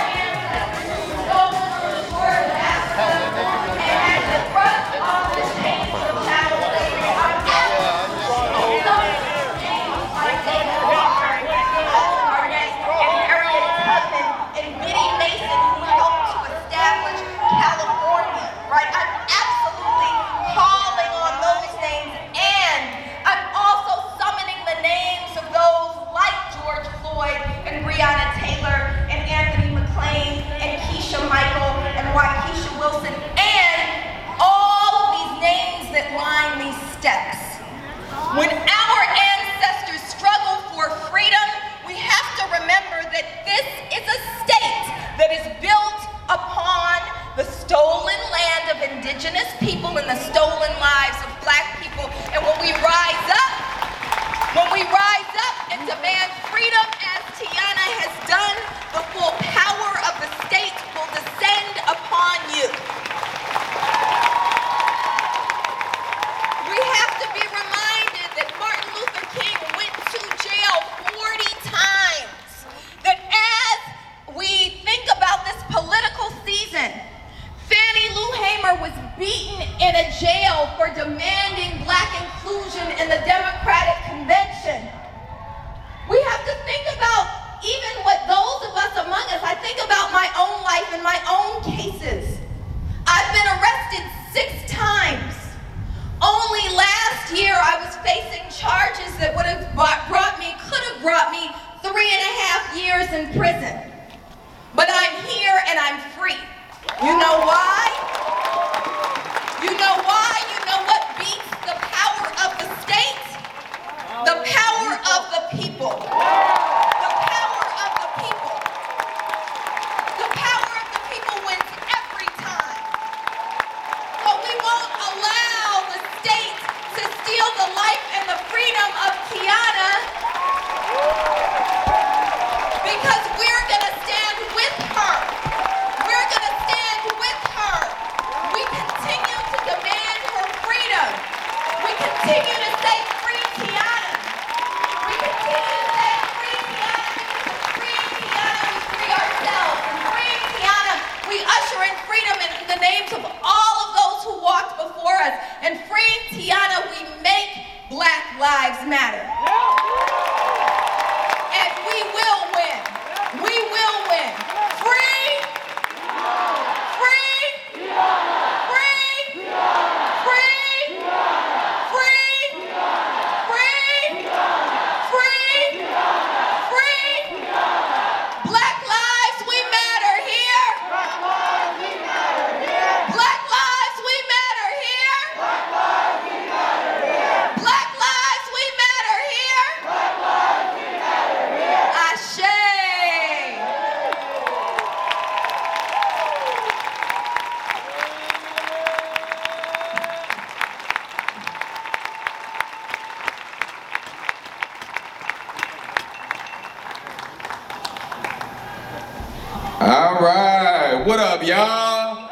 All right, what up, y'all?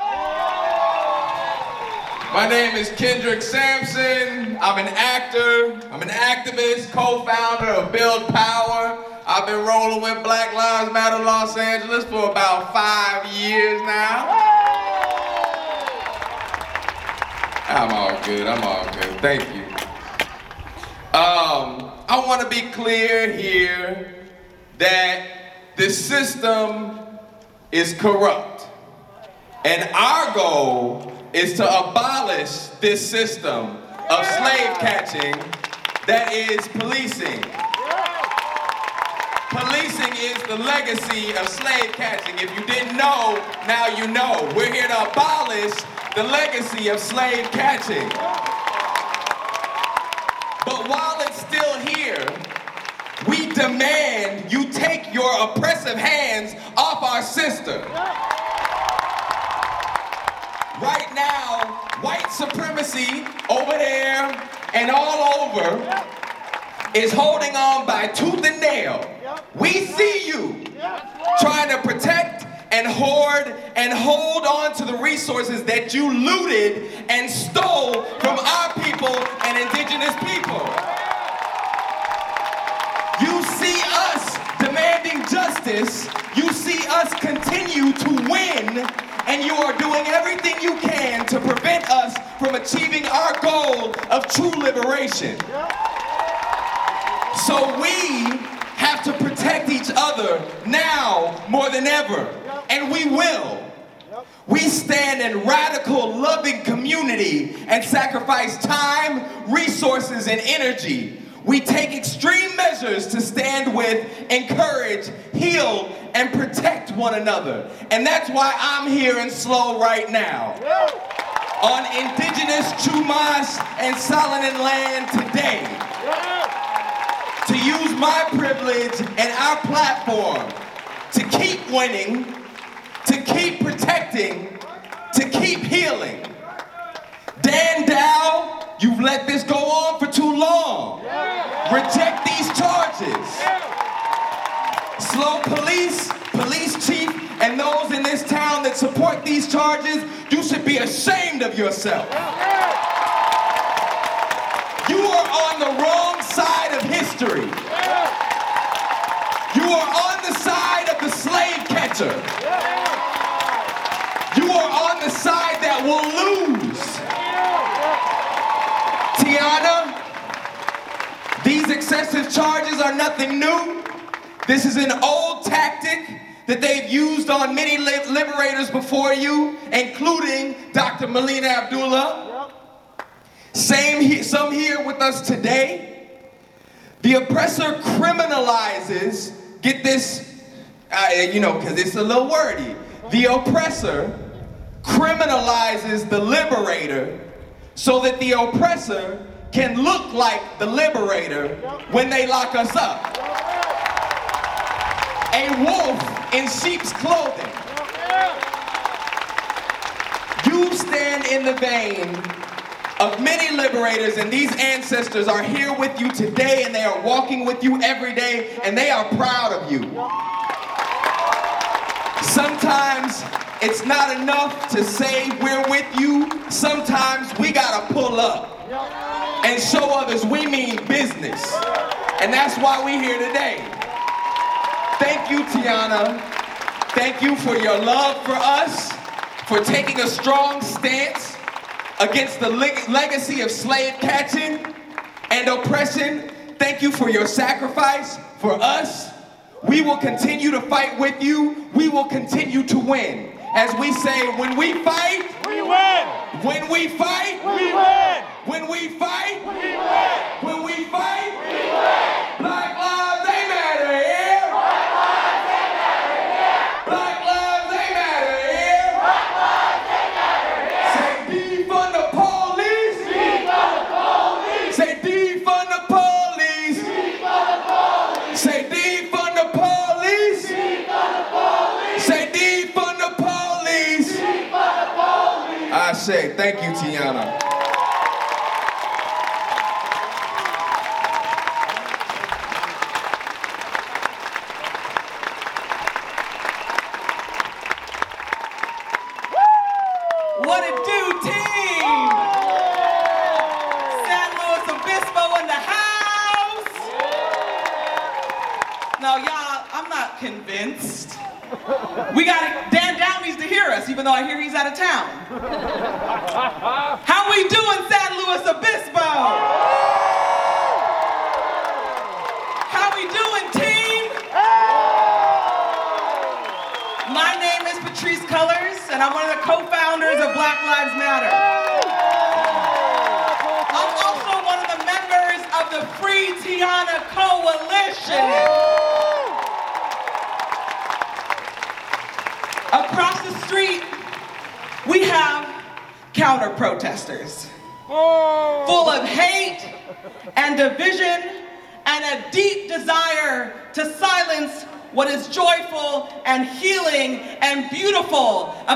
My name is Kendrick Sampson. I'm an actor, I'm an activist, co-founder of Build Power. I've been rolling with Black Lives Matter Los Angeles for about five years now. I'm all good. I'm all good. Thank you. Um, I want to be clear here that the system is corrupt. And our goal is to abolish this system of slave catching that is policing. Policing is the legacy of slave catching. If you didn't know, now you know. We're here to abolish the legacy of slave catching. But while it's still here, demand you take your oppressive hands off our sister. Right now, white supremacy over there and all over is holding on by tooth and nail. We see you trying to protect and hoard and hold on to the resources that you looted and stole from our people and indigenous people. See us demanding justice. You see us continue to win. And you are doing everything you can to prevent us from achieving our goal of true liberation. So we have to protect each other now more than ever. And we will. We stand in radical, loving community and sacrifice time, resources, and energy. We take extreme measures to stand with, encourage, heal, and protect one another. And that's why I'm here in SLO right now. On indigenous Chumash and Salinan land today. To use my privilege and our platform to keep winning, to keep protecting, to keep healing. Dan Dow, you've let this go on for too long. Reject these charges. SLO police, police chief, and those in this town that support these charges, you should be ashamed of yourself. You are on the wrong side of history. You are on the side of the slave catcher. You are on the side that will lose. Tiana, excessive charges are nothing new. This is an old tactic that they've used on many li- liberators before you, including Dr. Melina Abdullah. Same he- some here with us today. The oppressor criminalizes, get this, uh, you know, because it's a little wordy. The oppressor criminalizes the liberator so that the oppressor can look like the liberator when they lock us up. A wolf in sheep's clothing. You stand in the vein of many liberators, and these ancestors are here with you today, and they are walking with you every day, and they are proud of you. Sometimes it's not enough to say we're with you. Sometimes we gotta pull up and show others we mean business. And that's why we're here today. Thank you, Tiana. Thank you for your love for us, for taking a strong stance against the leg- legacy of slave catching and oppression. Thank you for your sacrifice for us. We will continue to fight with you. We will continue to win. As we say, when we fight, we win. When we fight, we win. When we fight, we win. When we fight, we win. Black lives, Say thank you, Tiana.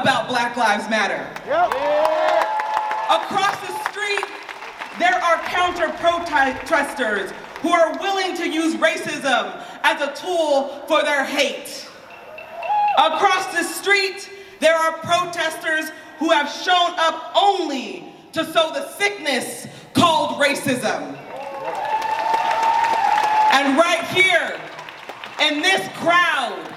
About Black Lives Matter. Across the street, there are counter protesters who are willing to use racism as a tool for their hate. Across the street, there are protesters who have shown up only to sow the sickness called racism. And right here, in this crowd,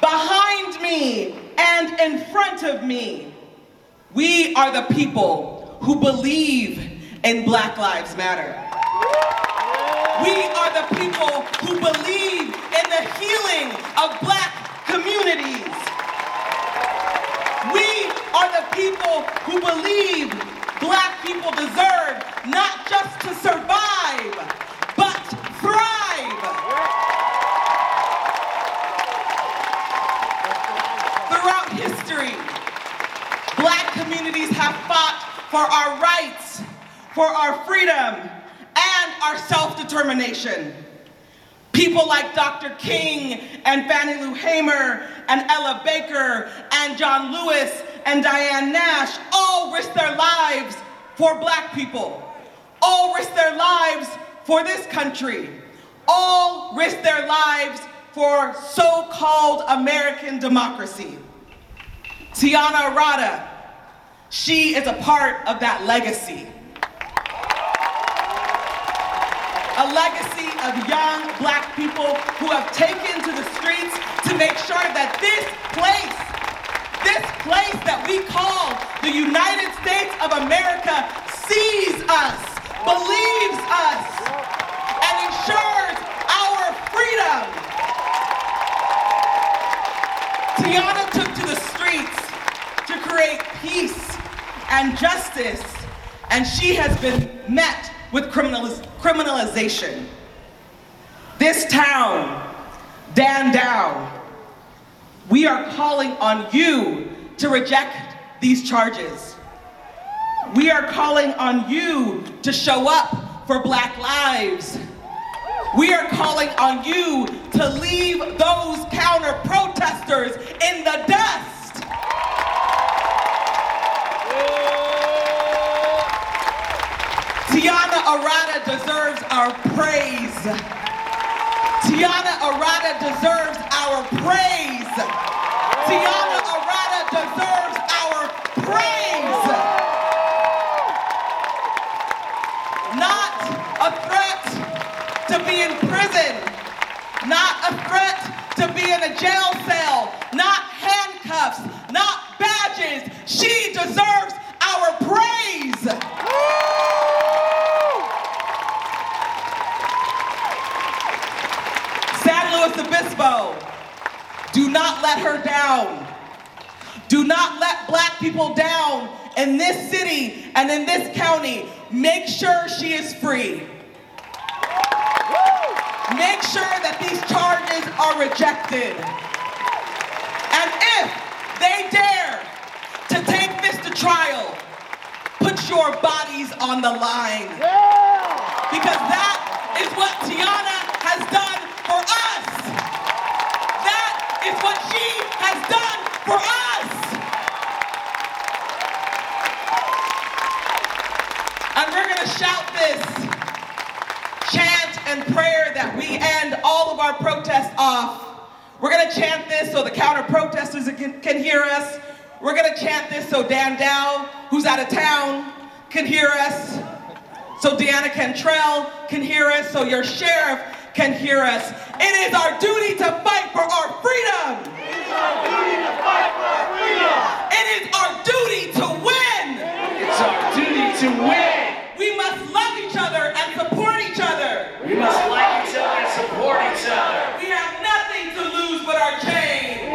behind me and in front of me, we are the people who believe in Black Lives Matter. We are the people who believe in the healing of black communities. We are the people who believe black people deserve not just to survive, but thrive. Throughout history, black communities have fought for our rights, for our freedom, and our self-determination. People like Dr. King and Fannie Lou Hamer and Ella Baker and John Lewis and Diane Nash all risked their lives for black people, all risked their lives for this country, all risked their lives for so-called American democracy. Tiana Arata, she is a part of that legacy. A legacy of young black people who have taken to the streets to make sure that this place, this place that we call the United States of America sees us, believes us, and ensures our freedom. Tiana took to the streets to create peace and justice, and she has been met with criminaliz criminalization. This town, Dan Dow, we are calling on you to reject these charges. We are calling on you to show up for black lives. We are calling on you to leave those counter protesters in the dust. Tiana Arata deserves our praise. Tiana Arata deserves our praise. Tiana Arata deserves our praise. Not a threat to be in prison. Not a threat to be in a jail cell. Not handcuffs. Not badges. She deserves our praise. San Luis Obispo, do not let her down. Do not let black people down in this city and in this county. Make sure she is free. Make sure that these charges are rejected. And if they dare to take this to trial, bodies on the line. Because that is what Tiana has done for us. That is what she has done for us. And we're going to shout this chant and prayer that we end all of our protests off. We're going to chant this so the counter protesters can, can hear us. We're going to chant this so Dan Dow, who's out of town, can hear us. So Deanna Cantrell can hear us. So your sheriff can hear us. It is our duty to fight for our freedom. It is our duty to fight for our freedom. It is our duty to win. It's our duty to win. We must love each other and support each other. We must like each other and support each other. We have nothing to lose but our chains.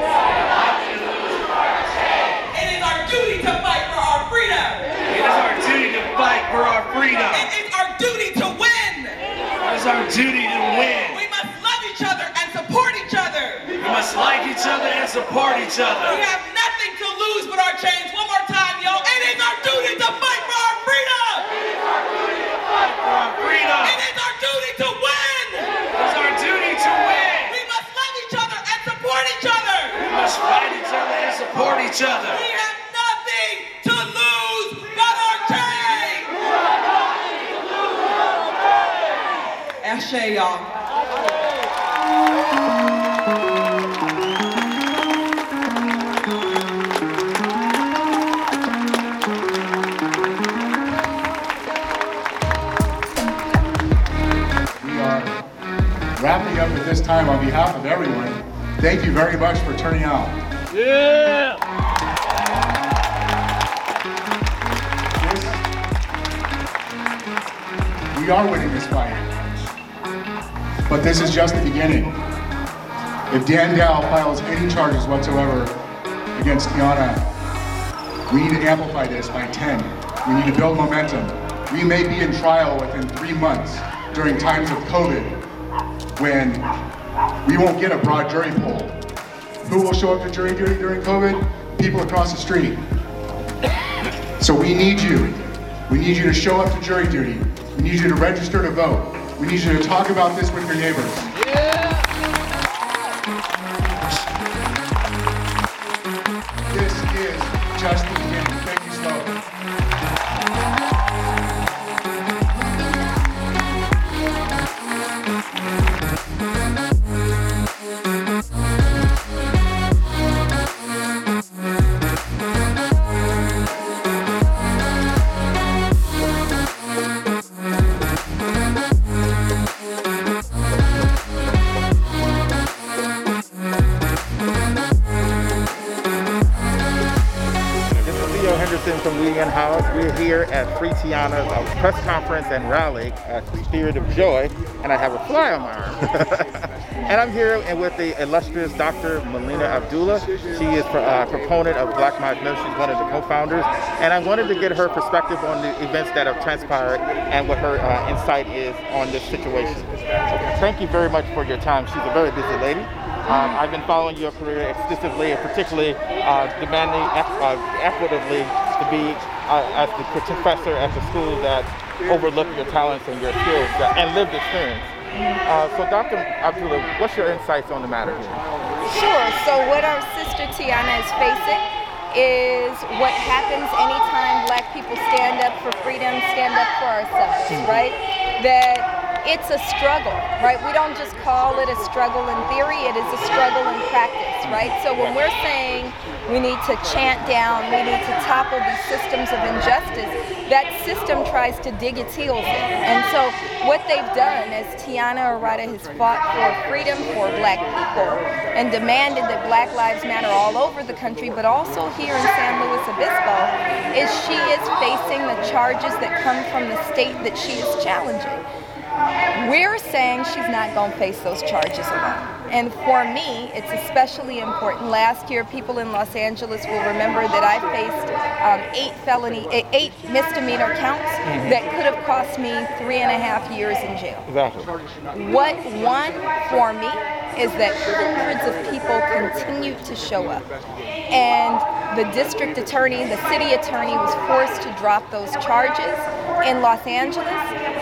It is our duty to fight for our freedom. It is our duty to fight for our freedom. It is our duty to win. It is our duty to win. We must love each other and support each other. We must like each other and support each other. We have nothing to lose but our chains. One more time, y'all. It is our duty to fight for our freedom. It is our duty to fight for our freedom. It is our duty to win. It is our duty to win. We must love each other and support each other. We must fight each other and support each other. We have nothing to lose but our chains. Ashe, y'all. We are wrapping up at this time on behalf of everyone. Thank you very much for turning out. Yeah! We are winning this fight. But this is just the beginning. If Dan Dow files any charges whatsoever against Tiana, we need to amplify this by 10. We need to build momentum. We may be in trial within three months during times of COVID when we won't get a broad jury pool. Who will show up to jury duty during COVID? People across the street. So we need you. We need you to show up to jury duty. We need you to register to vote. We need you to talk about this with your neighbors. And rally at Spirit of Joy, and I have a fly on my arm. and I'm here with the illustrious Dr. Melina Abdullah. She is a uh, proponent of Black Lives Matter. She's one of the co-founders, and I wanted to get her perspective on the events that have transpired and what her uh, insight is on this situation. Thank you very much for your time. She's a very busy lady. Um, I've been following your career extensively, and particularly uh, demanding uh, equitably to be uh, as the professor at the school that overlook your talents and your skills that, and lived experience. Uh, so, Dr. Abdullah, what's your insights on the matter here? Sure. So what our sister Tiana is facing is what happens anytime black people stand up for freedom, stand up for ourselves, right? That it's a struggle, right? We don't just call it a struggle in theory, it is a struggle in practice, right? So when we're saying we need to chant down, we need to topple these systems of injustice, that system tries to dig its heels in. And so what they've done is Tiana Arata has fought for freedom for black people and demanded that Black Lives Matter all over the country, but also here in San Luis Obispo, is she is facing the charges that come from the state that she is challenging. We're saying she's not going to face those charges alone. And for me, it's especially important. Last year, people in Los Angeles will remember that I faced um, eight felony, eh, eight misdemeanor counts Mhm. that could have cost me three and a half years in jail. Exactly. What won for me is that hundreds of people continue to show up. And the district attorney, the city attorney was forced to drop those charges in Los Angeles.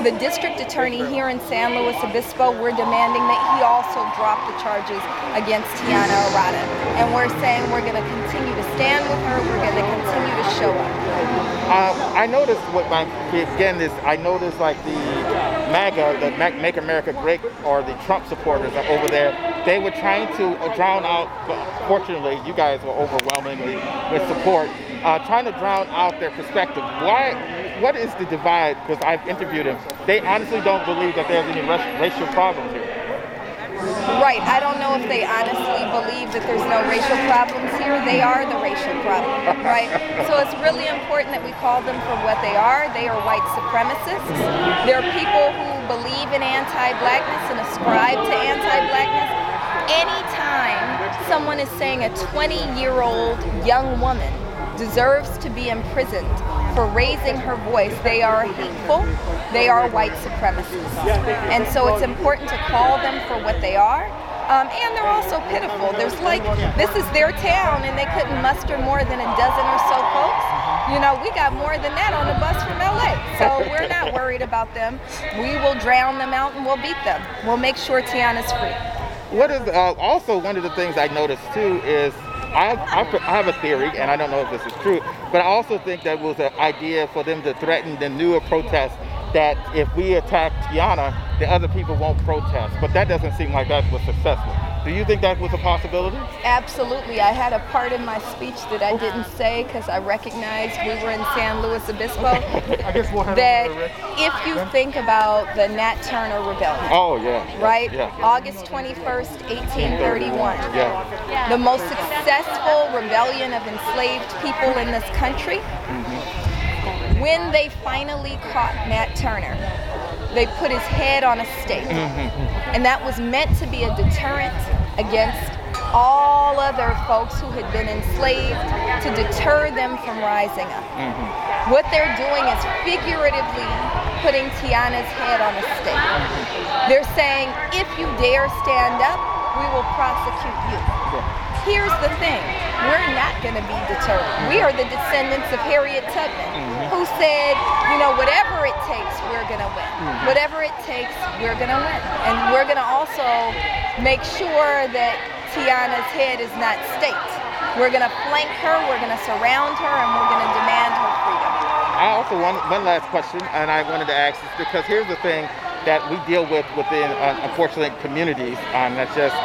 The district attorney here in San Luis Obispo, we're demanding that he also drop the charges against Tiana Arata. And we're saying we're going to continue to stand with her, we're going to continue to show up. Um, I noticed what my again is I noticed like the MAGA, the Ma- Make America Great, or the Trump supporters are over there. They were trying to drown out. Fortunately, you guys were overwhelmingly with support, uh, trying to drown out their perspective. Why? What is the divide? Because I've interviewed them. They honestly don't believe that there's any racial problems here. Right. I don't know if they honestly believe that there's no racial problems here. They are the racial problem, right? So it's really important that we call them for what they are. They are white supremacists. They're people who believe in anti-blackness and ascribe to anti-blackness. Anytime someone is saying a 20-year-old young woman deserves to be imprisoned for raising her voice, they are hateful, they are white supremacists. And so it's important to call them for what they are. Um, and they're also pitiful. There's like, this is their town, and they couldn't muster more than a dozen or so folks. You know, we got more than that on the bus from LA. So we're not worried about them. We will drown them out and we'll beat them. We'll make sure Tiana's free. What is uh, also one of the things I noticed too is I, I, I have a theory, and I don't know if this is true, but I also think that was an idea for them to threaten the newer protests that if we attack Tiana, the other people won't protest. But that doesn't seem like that was successful. Do you think that was a possibility? Absolutely. I had a part in my speech that I didn't say because I recognized we were in San Luis Obispo. I guess we'll have that if you think about the Nat Turner Rebellion. Oh, yeah. Right? Yeah. August 21st, 1831. Yeah. The most successful rebellion of enslaved people in this country. Mm-hmm. When they finally caught Nat Turner, they put his head on a stake. Mm-hmm. And that was meant to be a deterrent against all other folks who had been enslaved to deter them from rising up. Mm-hmm. What they're doing is figuratively putting Tiana's head on a stake. Mm-hmm. They're saying, if you dare stand up, we will prosecute you. Here's the thing we're not going to be deterred. We are the descendants of Harriet Tubman, who said, you know, whatever it takes, we're going to win. Whatever it takes, we're going to win. And we're going to also make sure that Tiana's head is not staked. We're going to flank her, we're going to surround her, and we're going to demand her freedom. I also want one last question, and I wanted to ask this because here's the thing that we deal with within, uh, unfortunately, communities, and that's just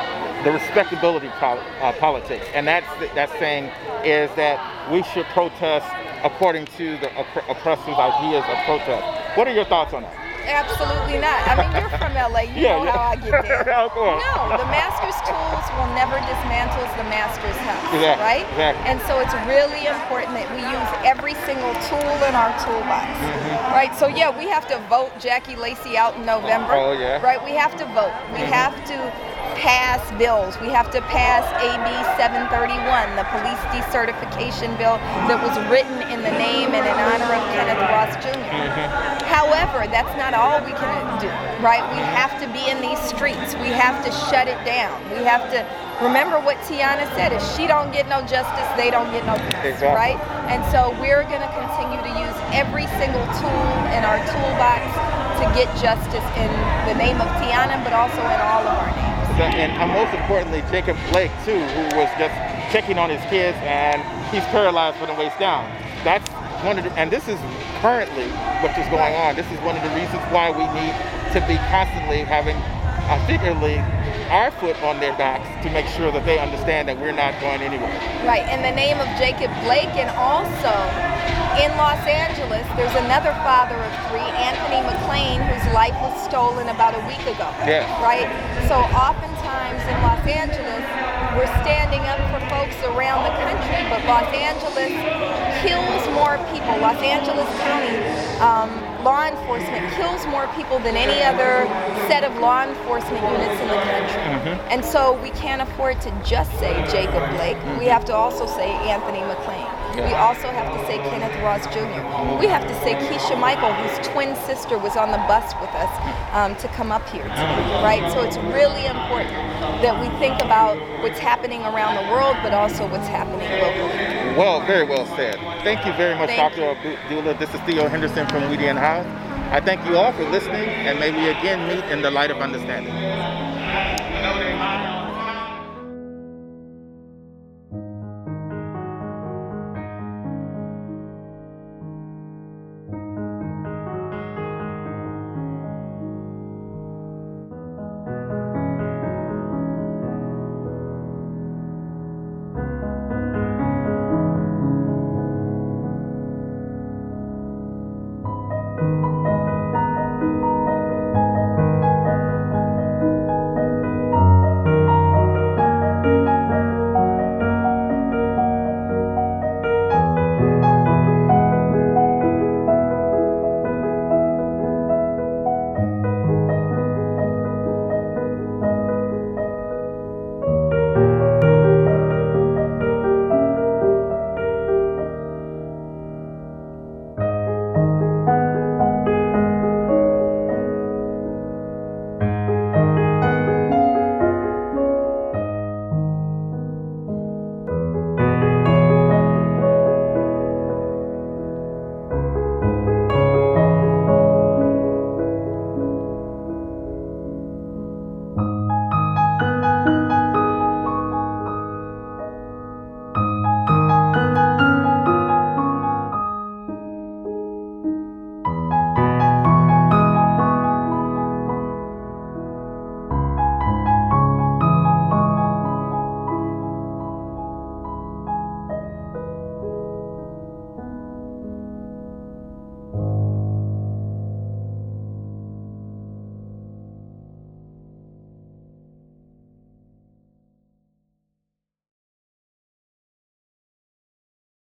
the respectability pol- uh, politics, and that's that's saying is that we should protest according to the opp- oppressor's ideas of protest. What are your thoughts on that? Absolutely not. I mean, you're from LA. You Yeah, know yeah. how I get there. No, the master's tools will never dismantle the master's house, Exactly, right? exactly. And so it's really important that we use every single tool in our toolbox, Mm-hmm. right? So yeah, we have to vote Jackie Lacey out in November. Oh, yeah. Right? We have to vote. We Mhm. have to pass bills. We have to pass AB 731, the police decertification bill that was written in the name and in honor of Kenneth Ross Jr. Mm-hmm. However, that's not all we can do, right? We have to be in these streets. We have to shut it down. We have to remember what Tiana said. If she don't get no justice, they don't get no peace, Exactly. right? And so we're going to continue to use every single tool in our toolbox to get justice in the name of Tiana, but also in all of our names. And uh, most importantly, Jacob Blake too, who was just checking on his kids, and he's paralyzed from the waist down. That's one of the, and this is currently what is going on. This is one of the reasons why we need to be constantly having, uh, figuratively, our foot on their backs to make sure that they understand that we're not going anywhere. Right, in the name of Jacob Blake, and also in Los Angeles, there's another father of three, Anthony McClain, whose life was stolen about a week ago. Yes. Right? So oftentimes in Los Angeles, we're standing up for folks around the country, but Los Angeles kills more people. Los Angeles County um, law enforcement kills more people than any other set of law enforcement units in the country. Mm-hmm. And so we can't afford to just say Jacob Blake. We mm-hmm. have to also say Anthony McClain. We also have to say Kenneth Ross Jr. We have to say Kisha Michael, whose twin sister was on the bus with us um, to come up here today, mm-hmm. right? So it's really important that we think about what's happening around the world, but also what's happening locally. Well, very well said. Thank you very much, Thank Dr. Abdullah. This is Theo Henderson from We the Unhoused. I thank you all for listening, and may we again meet in the light of understanding.